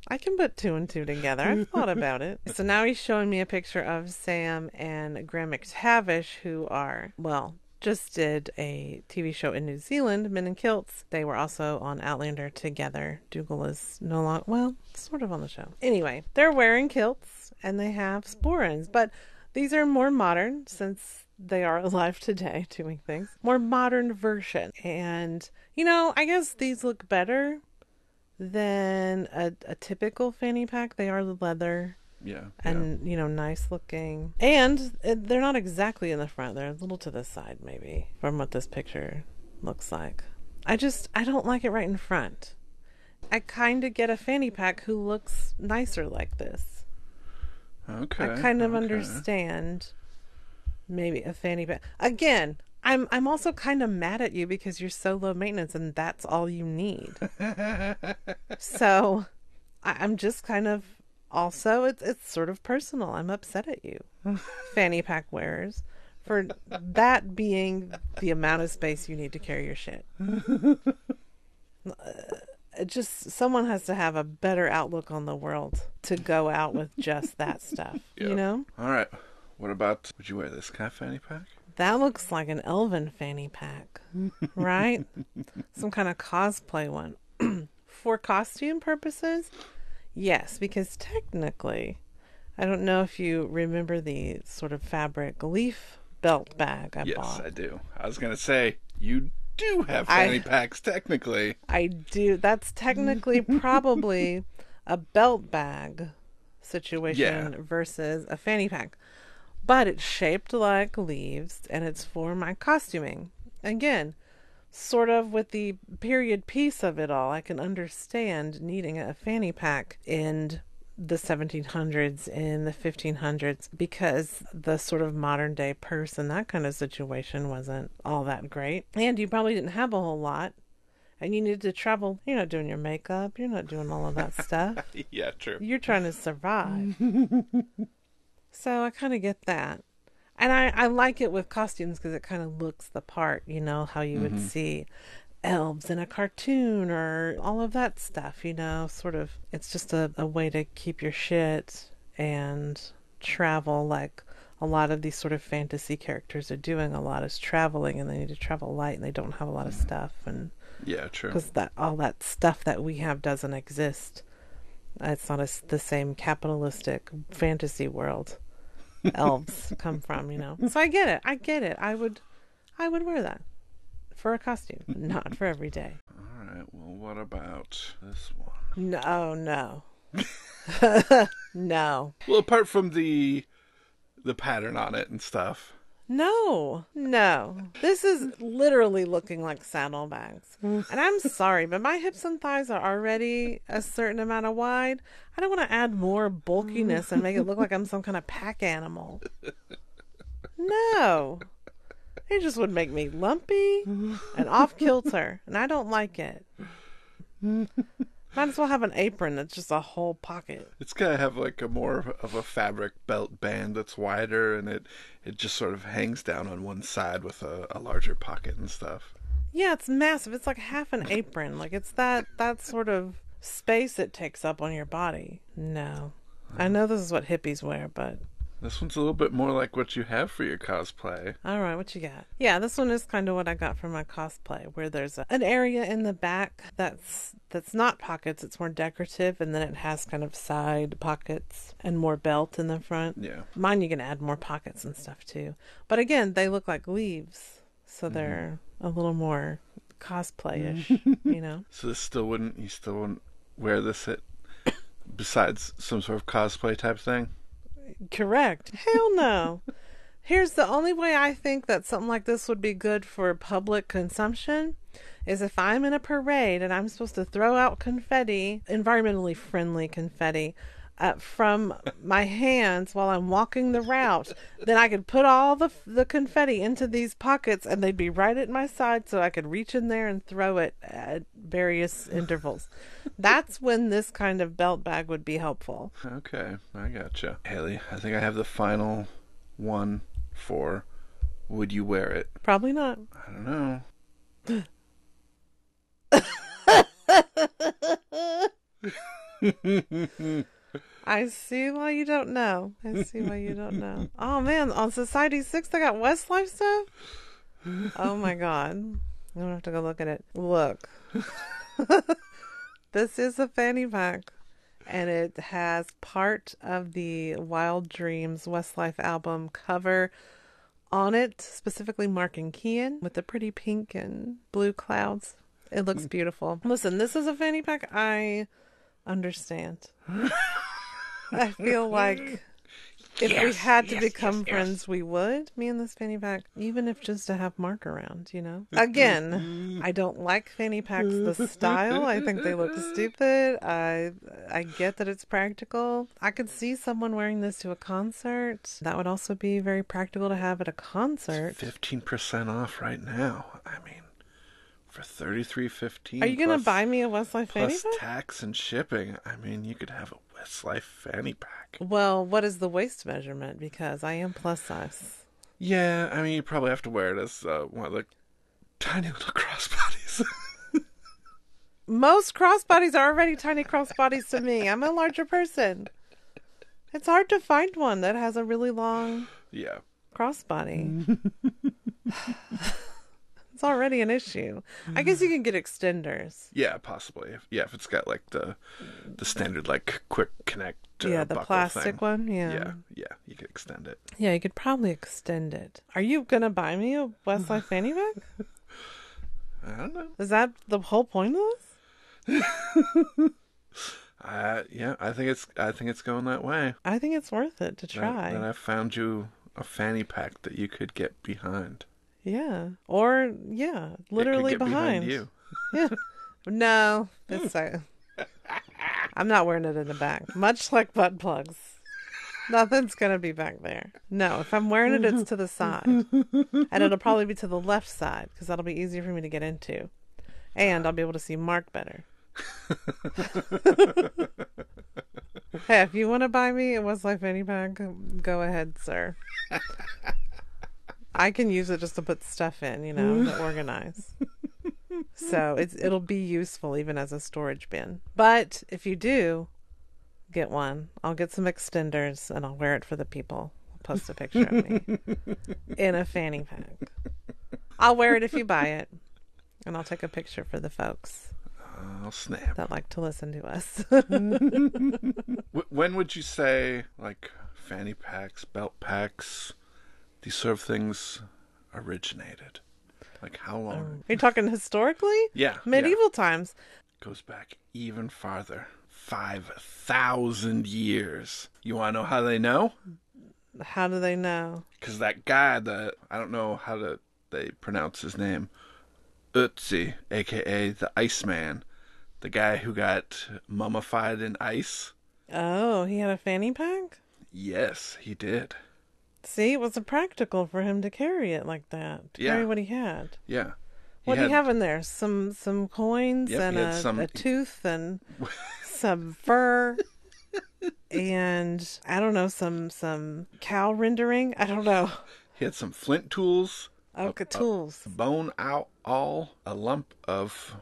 I can put two and two together. I've thought about it. So now he's showing me a picture of Sam and Graham McTavish, who are, well, just did a TV show in New Zealand, Men in Kilts. They were also on Outlander together. Dougal is no longer, well, sort of on the show. Anyway, they're wearing kilts and they have sporrans, but these are more modern since they are alive today doing things. More modern version. And, you know, I guess these look better than a, a typical fanny pack. They are the leather Yeah. and you know nice looking and they're not exactly in the front they're a little to the side maybe from what this picture looks like i just i don't like it right in front i kind of get a fanny pack who looks nicer like this. Okay. i kind of okay. understand maybe a fanny pack again i'm i'm also kind of mad at you because you're so low maintenance and that's all you need so I, I'm just kind of also it's it's sort of personal. I'm upset at you, fanny pack wearers, for that being the amount of space you need to carry your shit. Uh, it just someone has to have a better outlook on the world to go out with just that stuff. You know, All right. What about? Would you wear this kind of fanny pack? that looks like an elven fanny pack, right? Some kind of cosplay one. For costume purposes, Yes, because technically, I don't know if you remember the sort of fabric leaf belt bag I yes, bought. Yes, I do. I was gonna say you do have I- fanny packs technically. I do. That's technically probably a belt bag situation Yeah. versus a fanny pack. But it's shaped like leaves and it's for my costuming. Again, sort of with the period piece of it all, I can understand needing a fanny pack in the 1700s, in the 1500s, because the sort of modern day purse and that kind of situation wasn't all that great. And you probably didn't have a whole lot and you needed to travel. You're not doing your makeup. You're not doing all of that stuff. Yeah, true. You're trying to survive. so I kind of get that. And I, I like it with costumes because it kind of looks the part, you know, how you would mm-hmm. see elves in a cartoon or all of that stuff, you know, sort of. It's just a, a way to keep your shit and travel like a lot of these sort of fantasy characters are doing a lot is traveling and they need to travel light and they don't have a lot of mm-hmm. stuff and Yeah, true. because that all that stuff that we have doesn't exist. It's not a the same capitalistic fantasy world elves come from, you know. So I get it. I get it. I would, I would wear that for a costume, not for every day. All right. Well, what about this one? Oh, no, no, no, Well, apart from the the pattern on it and stuff. No, no. This is literally looking like saddlebags. And I'm sorry, but my hips and thighs are already a certain amount of wide. I don't want to add more bulkiness and make it look like I'm some kind of pack animal. No. It just would make me lumpy and off kilter, and I don't like it. Might as well have an apron that's just a whole pocket. It's gotta have like a more of a fabric belt band that's wider, and it it just sort of hangs down on one side with a, a larger pocket and stuff. Yeah, it's massive. It's like half an apron. Like it's that that sort of space it takes up on your body. No. I know this is what hippies wear, but This one's a little bit more like what you have for your cosplay. all right, what you got? Yeah, this one is kind of what I got from my cosplay, where there's a, an area in the back that's that's not pockets. It's more decorative, and then it has kind of side pockets and more belt in the front. Yeah. Mine, you can add more pockets and stuff too. But again, they look like leaves, so mm-hmm. they're a little more cosplay-ish, you know. So this still wouldn't you still wouldn't wear this at besides some sort of cosplay type thing? Correct. Hell no. Here's the only way I think that something like this would be good for public consumption is if I'm in a parade and I'm supposed to throw out confetti, environmentally friendly confetti, uh, from my hands while I'm walking the route, then I could put all the the confetti into these pockets and they'd be right at my side so I could reach in there and throw it at various intervals. That's when this kind of belt bag would be helpful. Okay, I gotcha. Haley, I think I have the final one for would you wear it? Probably not. I don't know. I see why you don't know. I see why you don't know. Oh man, on Society Six they got Westlife stuff. Oh my god, I'm gonna have to go look at it. Look, this is a fanny pack, and it has part of the Wild Dreams Westlife album cover on it, specifically Mark and Kian with the pretty pink and blue clouds. It looks beautiful. Listen, this is a fanny pack. I understand. I feel like if we had to yes, become yes, yes. friends, we would. Me and this fanny pack, even if just to have Mark around, you know. Mm-hmm. Again, mm-hmm. I don't like fanny packs. The style, I think they look stupid. I I get that it's practical. I could see someone wearing this to a concert. That would also be very practical to have at a concert. Fifteen percent off right now. I mean, for thirty three fifteen. Are you gonna buy me a Westlife fanny plus pack? tax and shipping? I mean, you could have a Westlife fanny pack. Well, what is the waist measurement? Because I am plus size. Yeah, I mean, you probably have to wear it as uh, one of the tiny little crossbodies. Most crossbodies are already tiny crossbodies to me. I'm a larger person. It's hard to find one that has a really long yeah. crossbody. it's already an issue. I guess you can get extenders. Yeah, possibly. If, yeah, if it's got like the the standard like quick connect. Uh, yeah, the plastic thing. one. Yeah, Yeah. yeah, you could extend it. Yeah, you could probably extend it. Are you gonna buy me a Westlife fanny pack? I don't know. Is that the whole point of this? Uh, yeah, I think it's I think it's going that way. I think it's worth it to try. That, I found you a fanny pack that you could get behind. Yeah. Or yeah, literally get behind. you. Yeah. No, it's uh, I'm not wearing it in the back. Much like butt plugs. Nothing's gonna be back there. No, if I'm wearing it, it's to the side, and it'll probably be to the left side because that'll be easier for me to get into, and I'll be able to see Mark better. hey, if you want to buy me a Westlife fanny pack, go ahead, sir. I can use it just to put stuff in, you know, to organize. So it's it'll be useful even as a storage bin. But if you do get one, I'll get some extenders and I'll wear it for the people. I'll post a picture of me in a fanny pack. I'll wear it if you buy it. And I'll take a picture for the folks Oh snap! that like to listen to us. When would you say like fanny packs, belt packs, these sort of things originated? Like how long? Um, are you talking historically? yeah, Medieval times. goes back even farther. Five thousand years. You want to know how they know? How do they know? Because that guy, that I don't know how to they pronounce his name, Ötzi, aka the Iceman, the guy who got mummified in ice. Oh, he had a fanny pack? Yes, he did. See, it was practical for him to carry it like that. To carry what he had. Yeah. What do you have in there? Some some coins Yep, and a, some- a tooth and some fur and I don't know some some cow rendering. I don't know. He had some flint tools, Okay, tools. bone out all, a lump of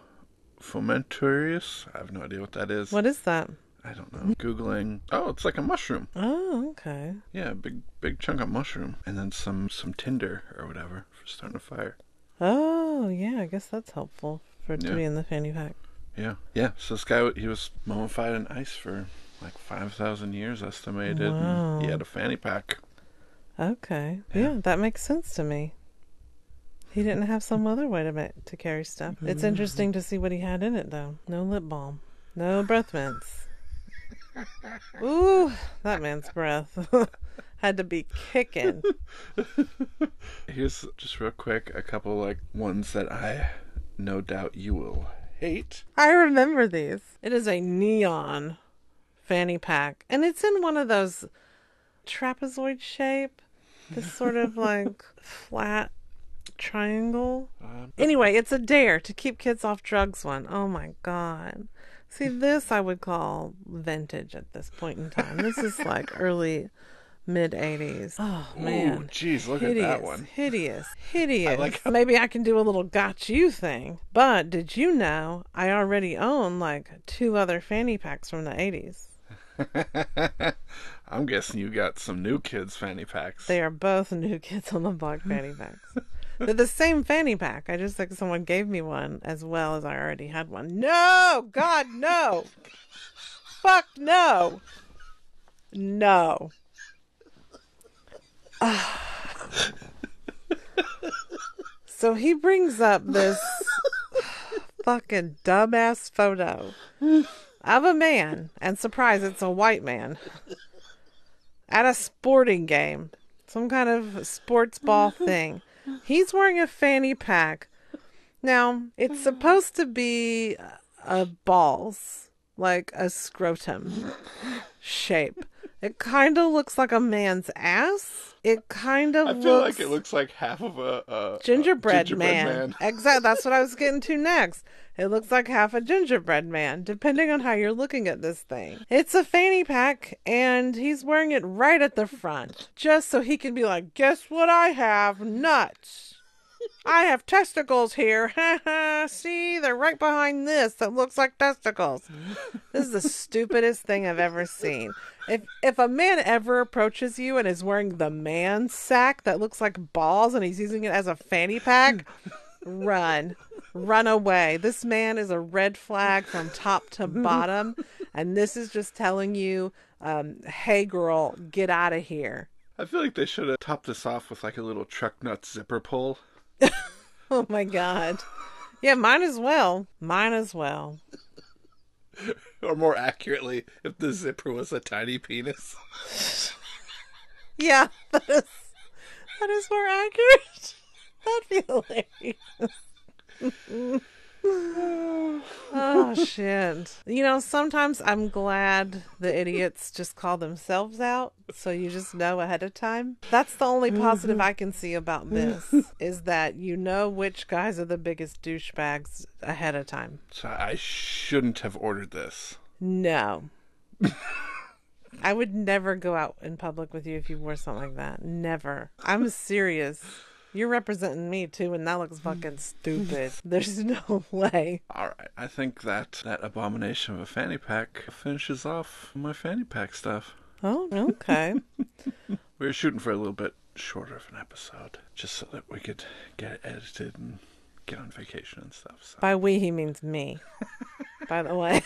fomentarius. I have no idea what that is. What is that? I don't know. Googling. Oh, it's like a mushroom. Oh, okay. Yeah, big big chunk of mushroom, and then some some tinder or whatever for starting a fire. Oh, yeah. I guess that's helpful for it to be in the fanny pack. Yeah, yeah. So this guy he was mummified in ice for like five thousand years estimated. And he had a fanny pack. Okay. Yeah. Yeah. that makes sense to me. He didn't have some other way to ma- to carry stuff. It's mm-hmm. interesting to see what he had in it, though. No lip balm, no breath mints. Ooh, that man's breath had to be kicking. Here's just real quick a couple like ones that I no doubt you will hate. I remember these. It is a neon fanny pack, and it's in one of those trapezoid shape, this sort of like flat triangle. Um, Anyway, it's a dare to keep kids off drugs one. Oh my god. See, this I would call vintage at this point in time. This is like early mid 80s. Oh man. Ooh, jeez, look at that one. Hideous, hideous. like how- Maybe I can do a little got you thing. But did you know I already own like two other fanny packs from the 80s? I'm guessing you got some new kids fanny packs. They are both new kids on the block fanny packs. They're the same fanny pack. I just think someone gave me one as well as I already had one. No! God, no! Fuck no! No. so he brings up this fucking dumbass photo of a man, and surprise, it's a white man, at a sporting game, some kind of sports ball thing. He's wearing a fanny pack. Now, it's mm-hmm. supposed to be a balls, like a scrotum shape. It kind of looks like a man's ass. It kind of I feel looks like it looks like half of a, a gingerbread, gingerbread man. Exactly. That's what I was getting to next. It looks like half a gingerbread man, depending on how you're looking at this thing. It's a fanny pack, and he's wearing it right at the front, just so he can be like, "Guess what I have? Nuts." I have testicles here. See, they're right behind this that looks like testicles. This is the stupidest thing I've ever seen. If if a man ever approaches you and is wearing the man sack that looks like balls and he's using it as a fanny pack, run. Run away. This man is a red flag from top to bottom. And this is just telling you, um, hey, girl, get out of here. I feel like they should have topped this off with like a little truck nut zipper pull. Oh my God. Yeah, mine as well. Mine as well. Or more accurately, if the zipper was a tiny penis. Yeah, that is, that is more accurate. That'd be hilarious. oh shit. You know, sometimes I'm glad the idiots just call themselves out so you just know ahead of time. That's the only positive mm-hmm. I can see about mm-hmm. this is that you know which guys are the biggest douchebags ahead of time. So I shouldn't have ordered this. No. I would never go out in public with you if you wore something like that. Never. I'm serious. You're representing me too, and that looks fucking stupid. There's no way. All right, I think that that abomination of a fanny pack finishes off my fanny pack stuff. Oh, okay. We were shooting for a little bit shorter of an episode, just so that we could get it edited and get on vacation and stuff. So. By we, he means me. By the way,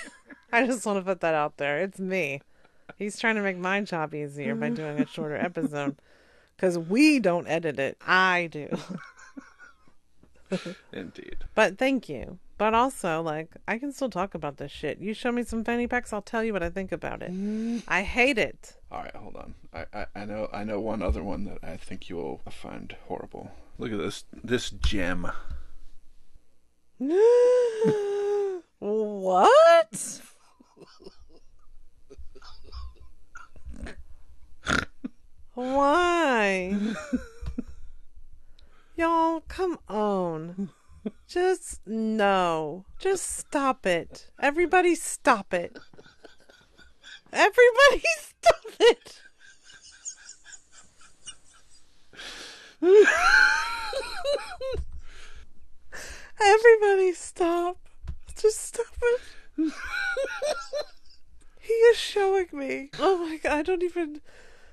I just want to put that out there. It's me. He's trying to make my job easier by doing a shorter episode. Because we don't edit it. I do. Indeed. But thank you. But also, like, I can still talk about this shit. You show me some fanny packs, I'll tell you what I think about it. Mm. I hate it. All right, hold on. I, I, I know I know one other one that I think you will find horrible. Look at this this gem. what? Why? Y'all, come on. Just no. Just stop it. Everybody stop it. Everybody stop it. Everybody stop. Just stop it. he is showing me. Oh my god, I don't even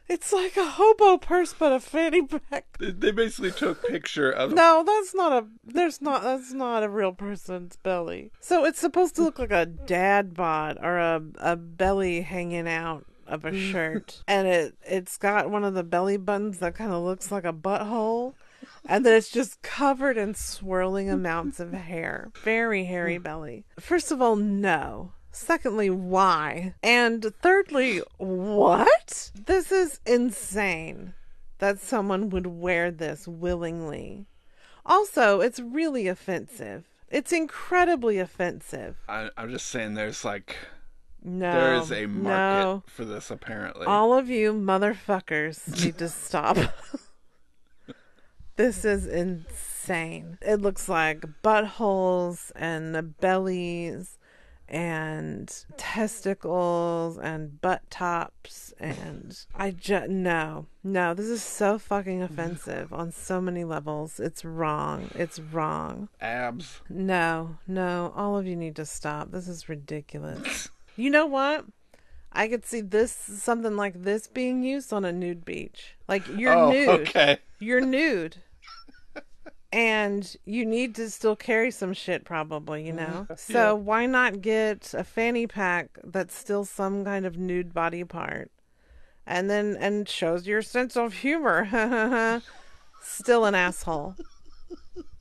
it's like a hobo purse but a fanny pack. They- basically took picture of No, that's not a there's not that's not a real person's belly. So it's supposed to look like a dad bod or a a belly hanging out of a mm. shirt. and it it's got one of the belly buttons that kind of looks like a butthole. And then it's just covered in swirling amounts of hair. Very hairy hmm. belly. First of all, no. Secondly, why? And thirdly, what? This is insane that someone would wear this willingly. Also, it's really offensive. It's incredibly offensive. I, I'm just saying, there's like No. there is a market No. for this apparently. All of you motherfuckers need to stop. this is insane. It looks like buttholes and bellies and testicles and butt tops and I just no. No, this is so fucking offensive on so many levels. It's wrong. It's wrong. Abs. No, no, all of you need to stop. This is ridiculous. you know what? I could see this something like this being used on a nude beach. Like you're oh, nude. okay. You're nude. And you need to still carry some shit probably, you know? Mm-hmm. So why not get a fanny pack that's still some kind of nude body part? And then and shows your sense of humor. still an asshole.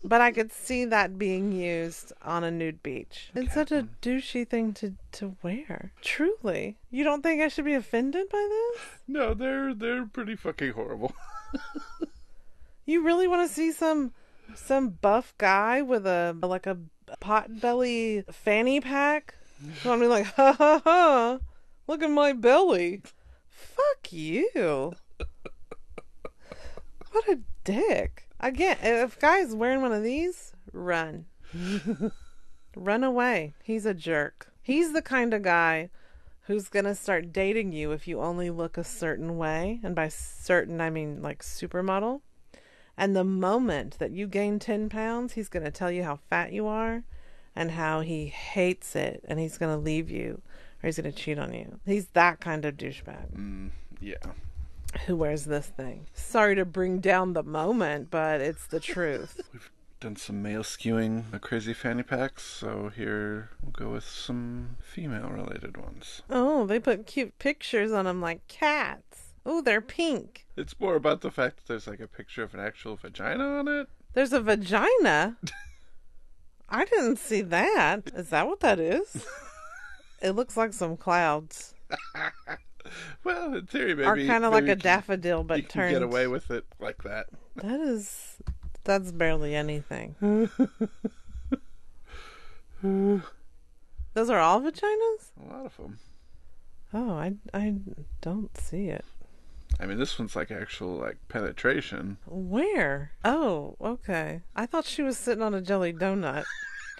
But I could see that being used on a nude beach. It's such a douchey thing to, to wear. Truly. You don't think I should be offended by this? No, they're they're pretty fucking horrible. You really want to see some some buff guy with a like a pot belly fanny pack? Want to be like, ha ha ha, look at my belly. Fuck you. What a dick. Again, if guy's wearing one of these, run. run away. He's a jerk. He's the kind of guy who's going to start dating you if you only look a certain way. And by certain, I mean like supermodel. And the moment that you gain 10 pounds, he's going to tell you how fat you are and how he hates it and he's going to leave you or he's going to cheat on you. He's that kind of douchebag Mm, yeah. who wears this thing. Sorry to bring down the moment, but it's the truth. We've done some male skewing uh, crazy fanny packs, so here we'll go with some female related ones. Oh, they put cute pictures on them like cats. Oh, they're pink. It's more about the fact that there's like a picture of an actual vagina on it. There's a vagina. I didn't see that. Is that what that is? it looks like some clouds. Well, in theory, maybe Are kind of like a daffodil, You but can get away with it like that. That is, that's barely anything. Those are all vaginas? A lot of them. Oh, I, I don't see it. I mean, this one's like actual like penetration. Where? Oh, okay. I thought she was sitting on a jelly donut.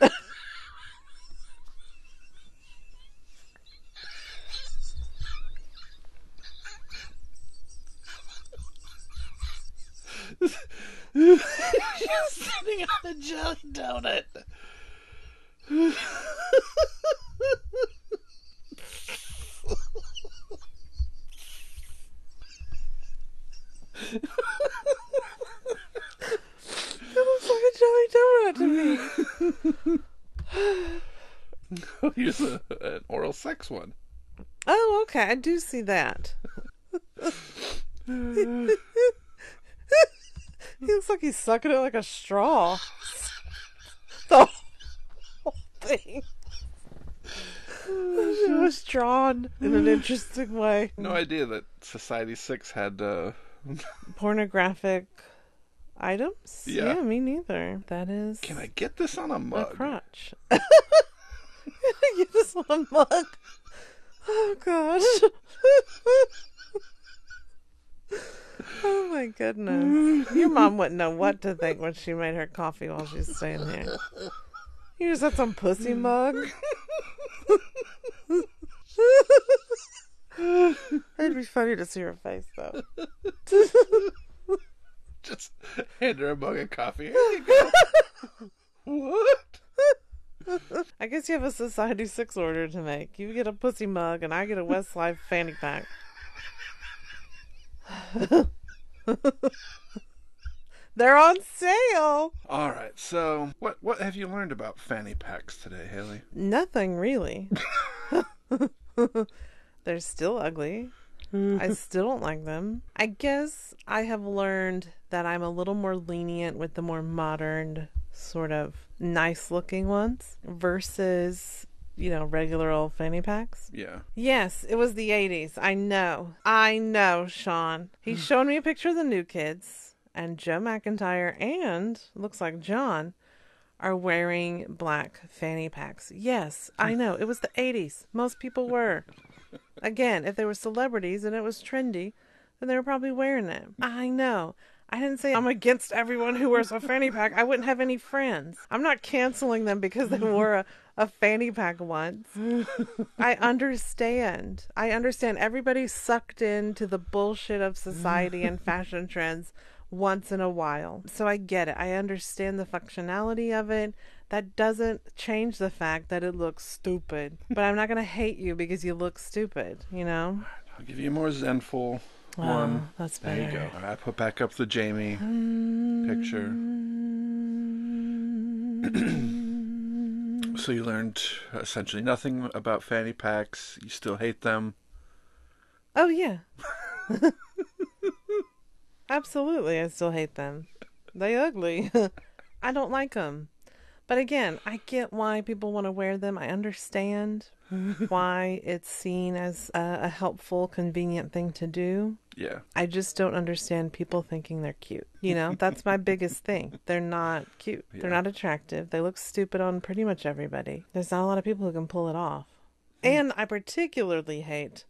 She's sitting on a jelly donut. It looks like a jelly donut to me. Here's a, an oral sex one. Oh, okay. I do see that. he looks like he's sucking it like a straw. The whole thing. It was drawn in an interesting way. No idea that Society Six had. Uh, Pornographic items? Yeah. me neither. That is can I get this on a a mug? crotch. Get this on a mug. Oh gosh. oh my goodness. Your mom wouldn't know what to think when she made her coffee while she's staying here. You just had some pussy mug. It'd be funny to see her face though. Just hand her a mug of coffee. Here you go. what? I guess you have a Society 6 order to make. You get a pussy mug, and I get a Westlife fanny pack. They're on sale! All right. So, what what have you learned about fanny packs today, Haley? Nothing really. They're still ugly. I still don't like them. I guess I have learned that I'm a little more lenient with the more modern, sort of nice looking ones versus, you know, regular old fanny packs. Yeah. Yes, it was the 80s. I know. I know, Sean. He's showing me a picture of the new kids, and Joe McIntyre and looks like John are wearing black fanny packs. Yes, I know. It was the 80s. Most people were. Again, if they were celebrities and it was trendy, then they were probably wearing it. I know. I didn't say I'm against everyone who wears a fanny pack. I wouldn't have any friends. I'm not canceling them because they wore a, a fanny pack once. I understand. I understand everybody's sucked into the bullshit of society and fashion trends once in a while. So I get it. I understand the functionality of it. That doesn't change the fact that it looks stupid. But I'm not going to hate you because you look stupid, you know? I'll give you a more zenful Oh, one. Ah, that's better. There you go. All right, I put back up the Jamie picture. Hmm. So you learned essentially nothing about fanny packs. You still hate them. Oh yeah. Absolutely, I still hate them. They ugly. I don't like them. But again, I get why people want to wear them. I understand why it's seen as a, a helpful, convenient thing to do. Yeah. I just don't understand people thinking they're cute. You know, that's my biggest thing. They're not cute. They're not attractive. They look stupid on pretty much everybody. There's not a lot of people who can pull it off. Hmm. And I particularly hate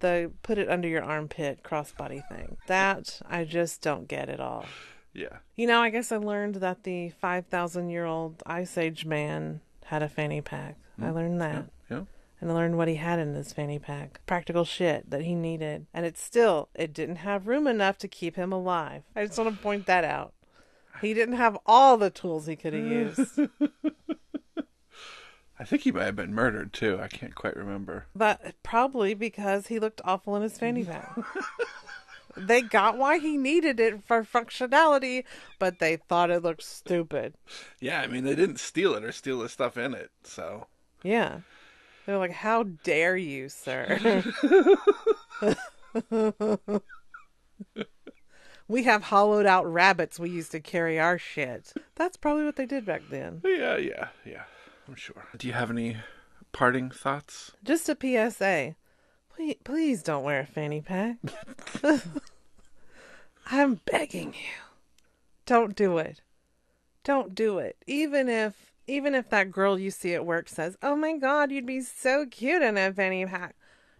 the put it under your armpit crossbody thing. That I just don't get at all. Yeah. You know, I guess I learned that the 5,000 year old Ice Age man had a fanny pack. I hmm. learned that. Yeah. And I learned what he had in his fanny pack. Practical shit that he needed. And it still, it didn't have room enough to keep him alive. I just want to point that out. He didn't have all the tools he could have used. I think he might have been murdered too. I can't quite remember. but probably because he looked awful in his fanny pack. They got why he needed it for functionality, but they thought it looked stupid. Yeah, I mean they didn't steal it or steal the stuff in it, so Yeah. They're like, How dare you, sir? we have hollowed out rabbits we used to carry our shit. That's probably what they did back then. yeah, yeah, yeah. I'm sure. Do you have any parting thoughts? Just a PSA. Please, please don't wear a fanny pack. I'm begging you. Don't do it. Don't do it. Even if even if that girl you see at work says, "Oh my god, you'd be so cute in a fanny pack."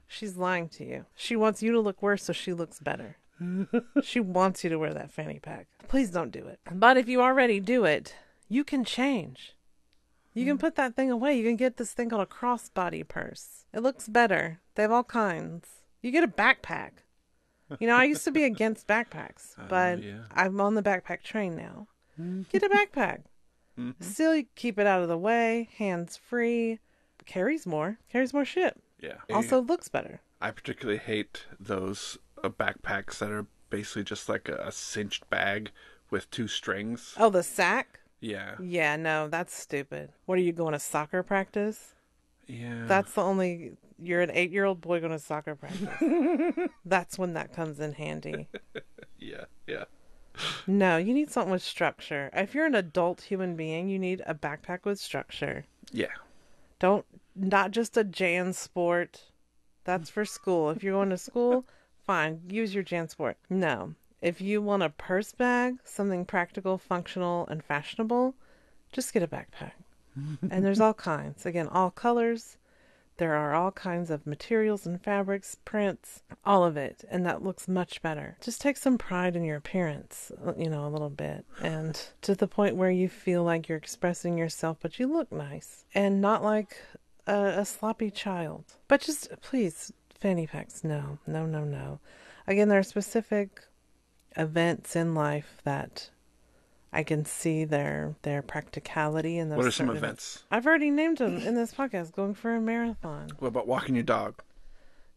She's lying to you. She wants you to look worse so she looks better. she wants you to wear that fanny pack. Please don't do it. But if you already do it, you can change. You can mm. put that thing away. You can get this thing called a crossbody purse. It looks better. They have all kinds. You get a backpack. You know, I used to be against backpacks, oh, but yeah. I'm on the backpack train now. Mm-hmm. Get a backpack. Mm-hmm. Still keep it out of the way, hands free. Carries more. Carries more shit. Yeah. Also looks better. I particularly hate those uh, backpacks that are basically just like a, a cinched bag with two strings. Oh, the sack? Yeah. Yeah, no, that's stupid. What are you going to soccer practice? Yeah. That's the only. You're an eight year old boy going to soccer practice. That's when that comes in handy. yeah. Yeah. No, you need something with structure. If you're an adult human being, you need a backpack with structure. Yeah. Don't, not just a JanSport. That's for school. If you're going to school, fine, use your JanSport. No. If you want a purse bag, something practical, functional, and fashionable, just get a backpack. and there's all kinds. Again, all colors. There are all kinds of materials and fabrics, prints, all of it, and that looks much better. Just take some pride in your appearance, uh, you know, a little bit, and to the point where you feel like you're expressing yourself, but you look nice and not like a, a sloppy child. But just please, fanny packs, no, no, no, no. Again, there are specific events in life that I can see their their practicality in those. What are some events? I've already named them in this podcast. Going for a marathon. What about walking your dog?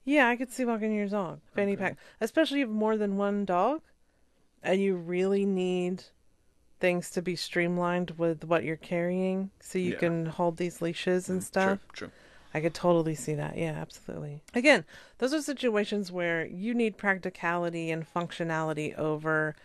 Yeah, I could see walking your dog fanny Okay. pack, especially if you have more than one dog, and you really need things to be streamlined with what you're carrying, so you Yeah. can hold these leashes and mm-hmm. stuff. True. True. I could totally see that. Yeah, absolutely. Again, those are situations where you need practicality and functionality over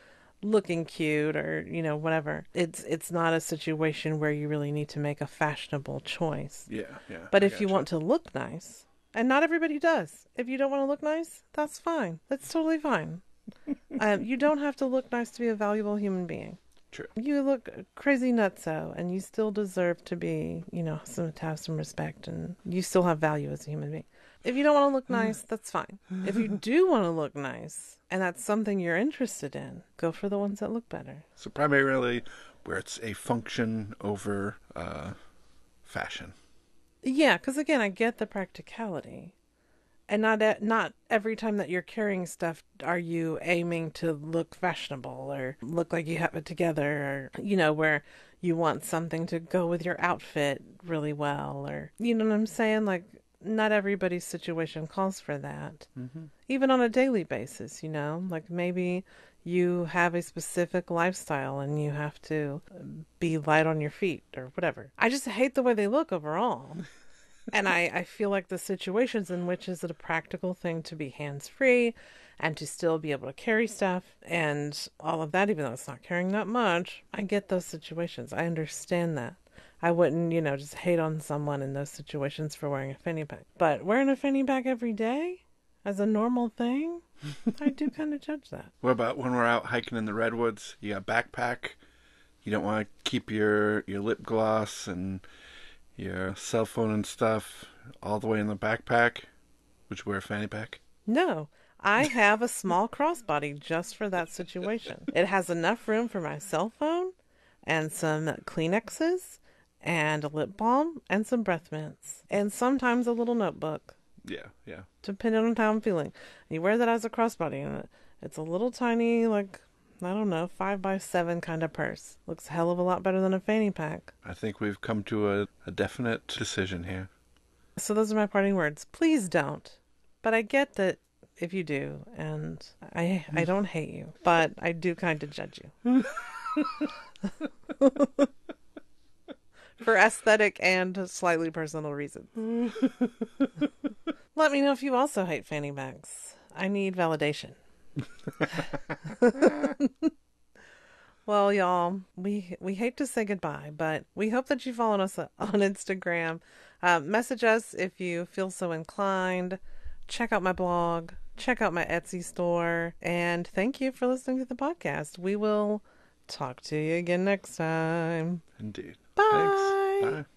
looking cute or, you know, whatever. It's it's not a situation where you really need to make a fashionable choice. Yeah. Yeah. But I if you gotcha. want to look nice, and not everybody does. If you don't want to look nice, that's fine. That's totally fine. um, you don't have to look nice to be a valuable human being. True. You look crazy nutso, and you still deserve to be, you know, some to have some respect, and you still have value as a human being. If you don't want to look nice, that's fine. If you do want to look nice, and that's something you're interested in, go for the ones that look better. So primarily where it's a function over uh, fashion. Yeah, because again, I get the practicality, and not e- not every time that you're carrying stuff are you aiming to look fashionable or look like you have it together, or you know where you want something to go with your outfit really well, or you know what I'm saying? Like, not everybody's situation calls for that, Mm-hmm. even on a daily basis. You know, like maybe you have a specific lifestyle and you have to be light on your feet or whatever. I just hate the way they look overall. and I, I feel like the situations in which is it a practical thing to be hands free and to still be able to carry stuff and all of that, even though it's not carrying that much. I get those situations. I understand that. I wouldn't, you know, just hate on someone in those situations for wearing a fanny pack. But wearing a fanny pack every day as a normal thing, I do kind of judge that. What about when we're out hiking in the redwoods? You got a backpack. You don't want to keep your your lip gloss and your cell phone and stuff all the way in the backpack. Would you wear a fanny pack? No, I have a small crossbody just for that situation. It has enough room for my cell phone and some Kleenexes and a lip balm and some breath mints and sometimes a little notebook, Yeah, yeah. depending on how I'm feeling. You wear that as a crossbody and it's a little tiny, like, I don't know, five by seven kind of purse. Looks a hell of a lot better than a fanny pack. I think we've come to a, a definite decision here. So those are my parting words. Please don't. But I get that if you do, and I I don't hate you, but I do kind of judge you. For aesthetic and slightly personal reasons. Let me know if you also hate fanny packs. I need validation. well, y'all, we we hate to say goodbye, but we hope that you follow us on Instagram. Uh, message us if you feel so inclined. Check out my blog. Check out my Etsy store. And thank you for listening to the podcast. We will talk to you again next time. Indeed. Bye. Thanks.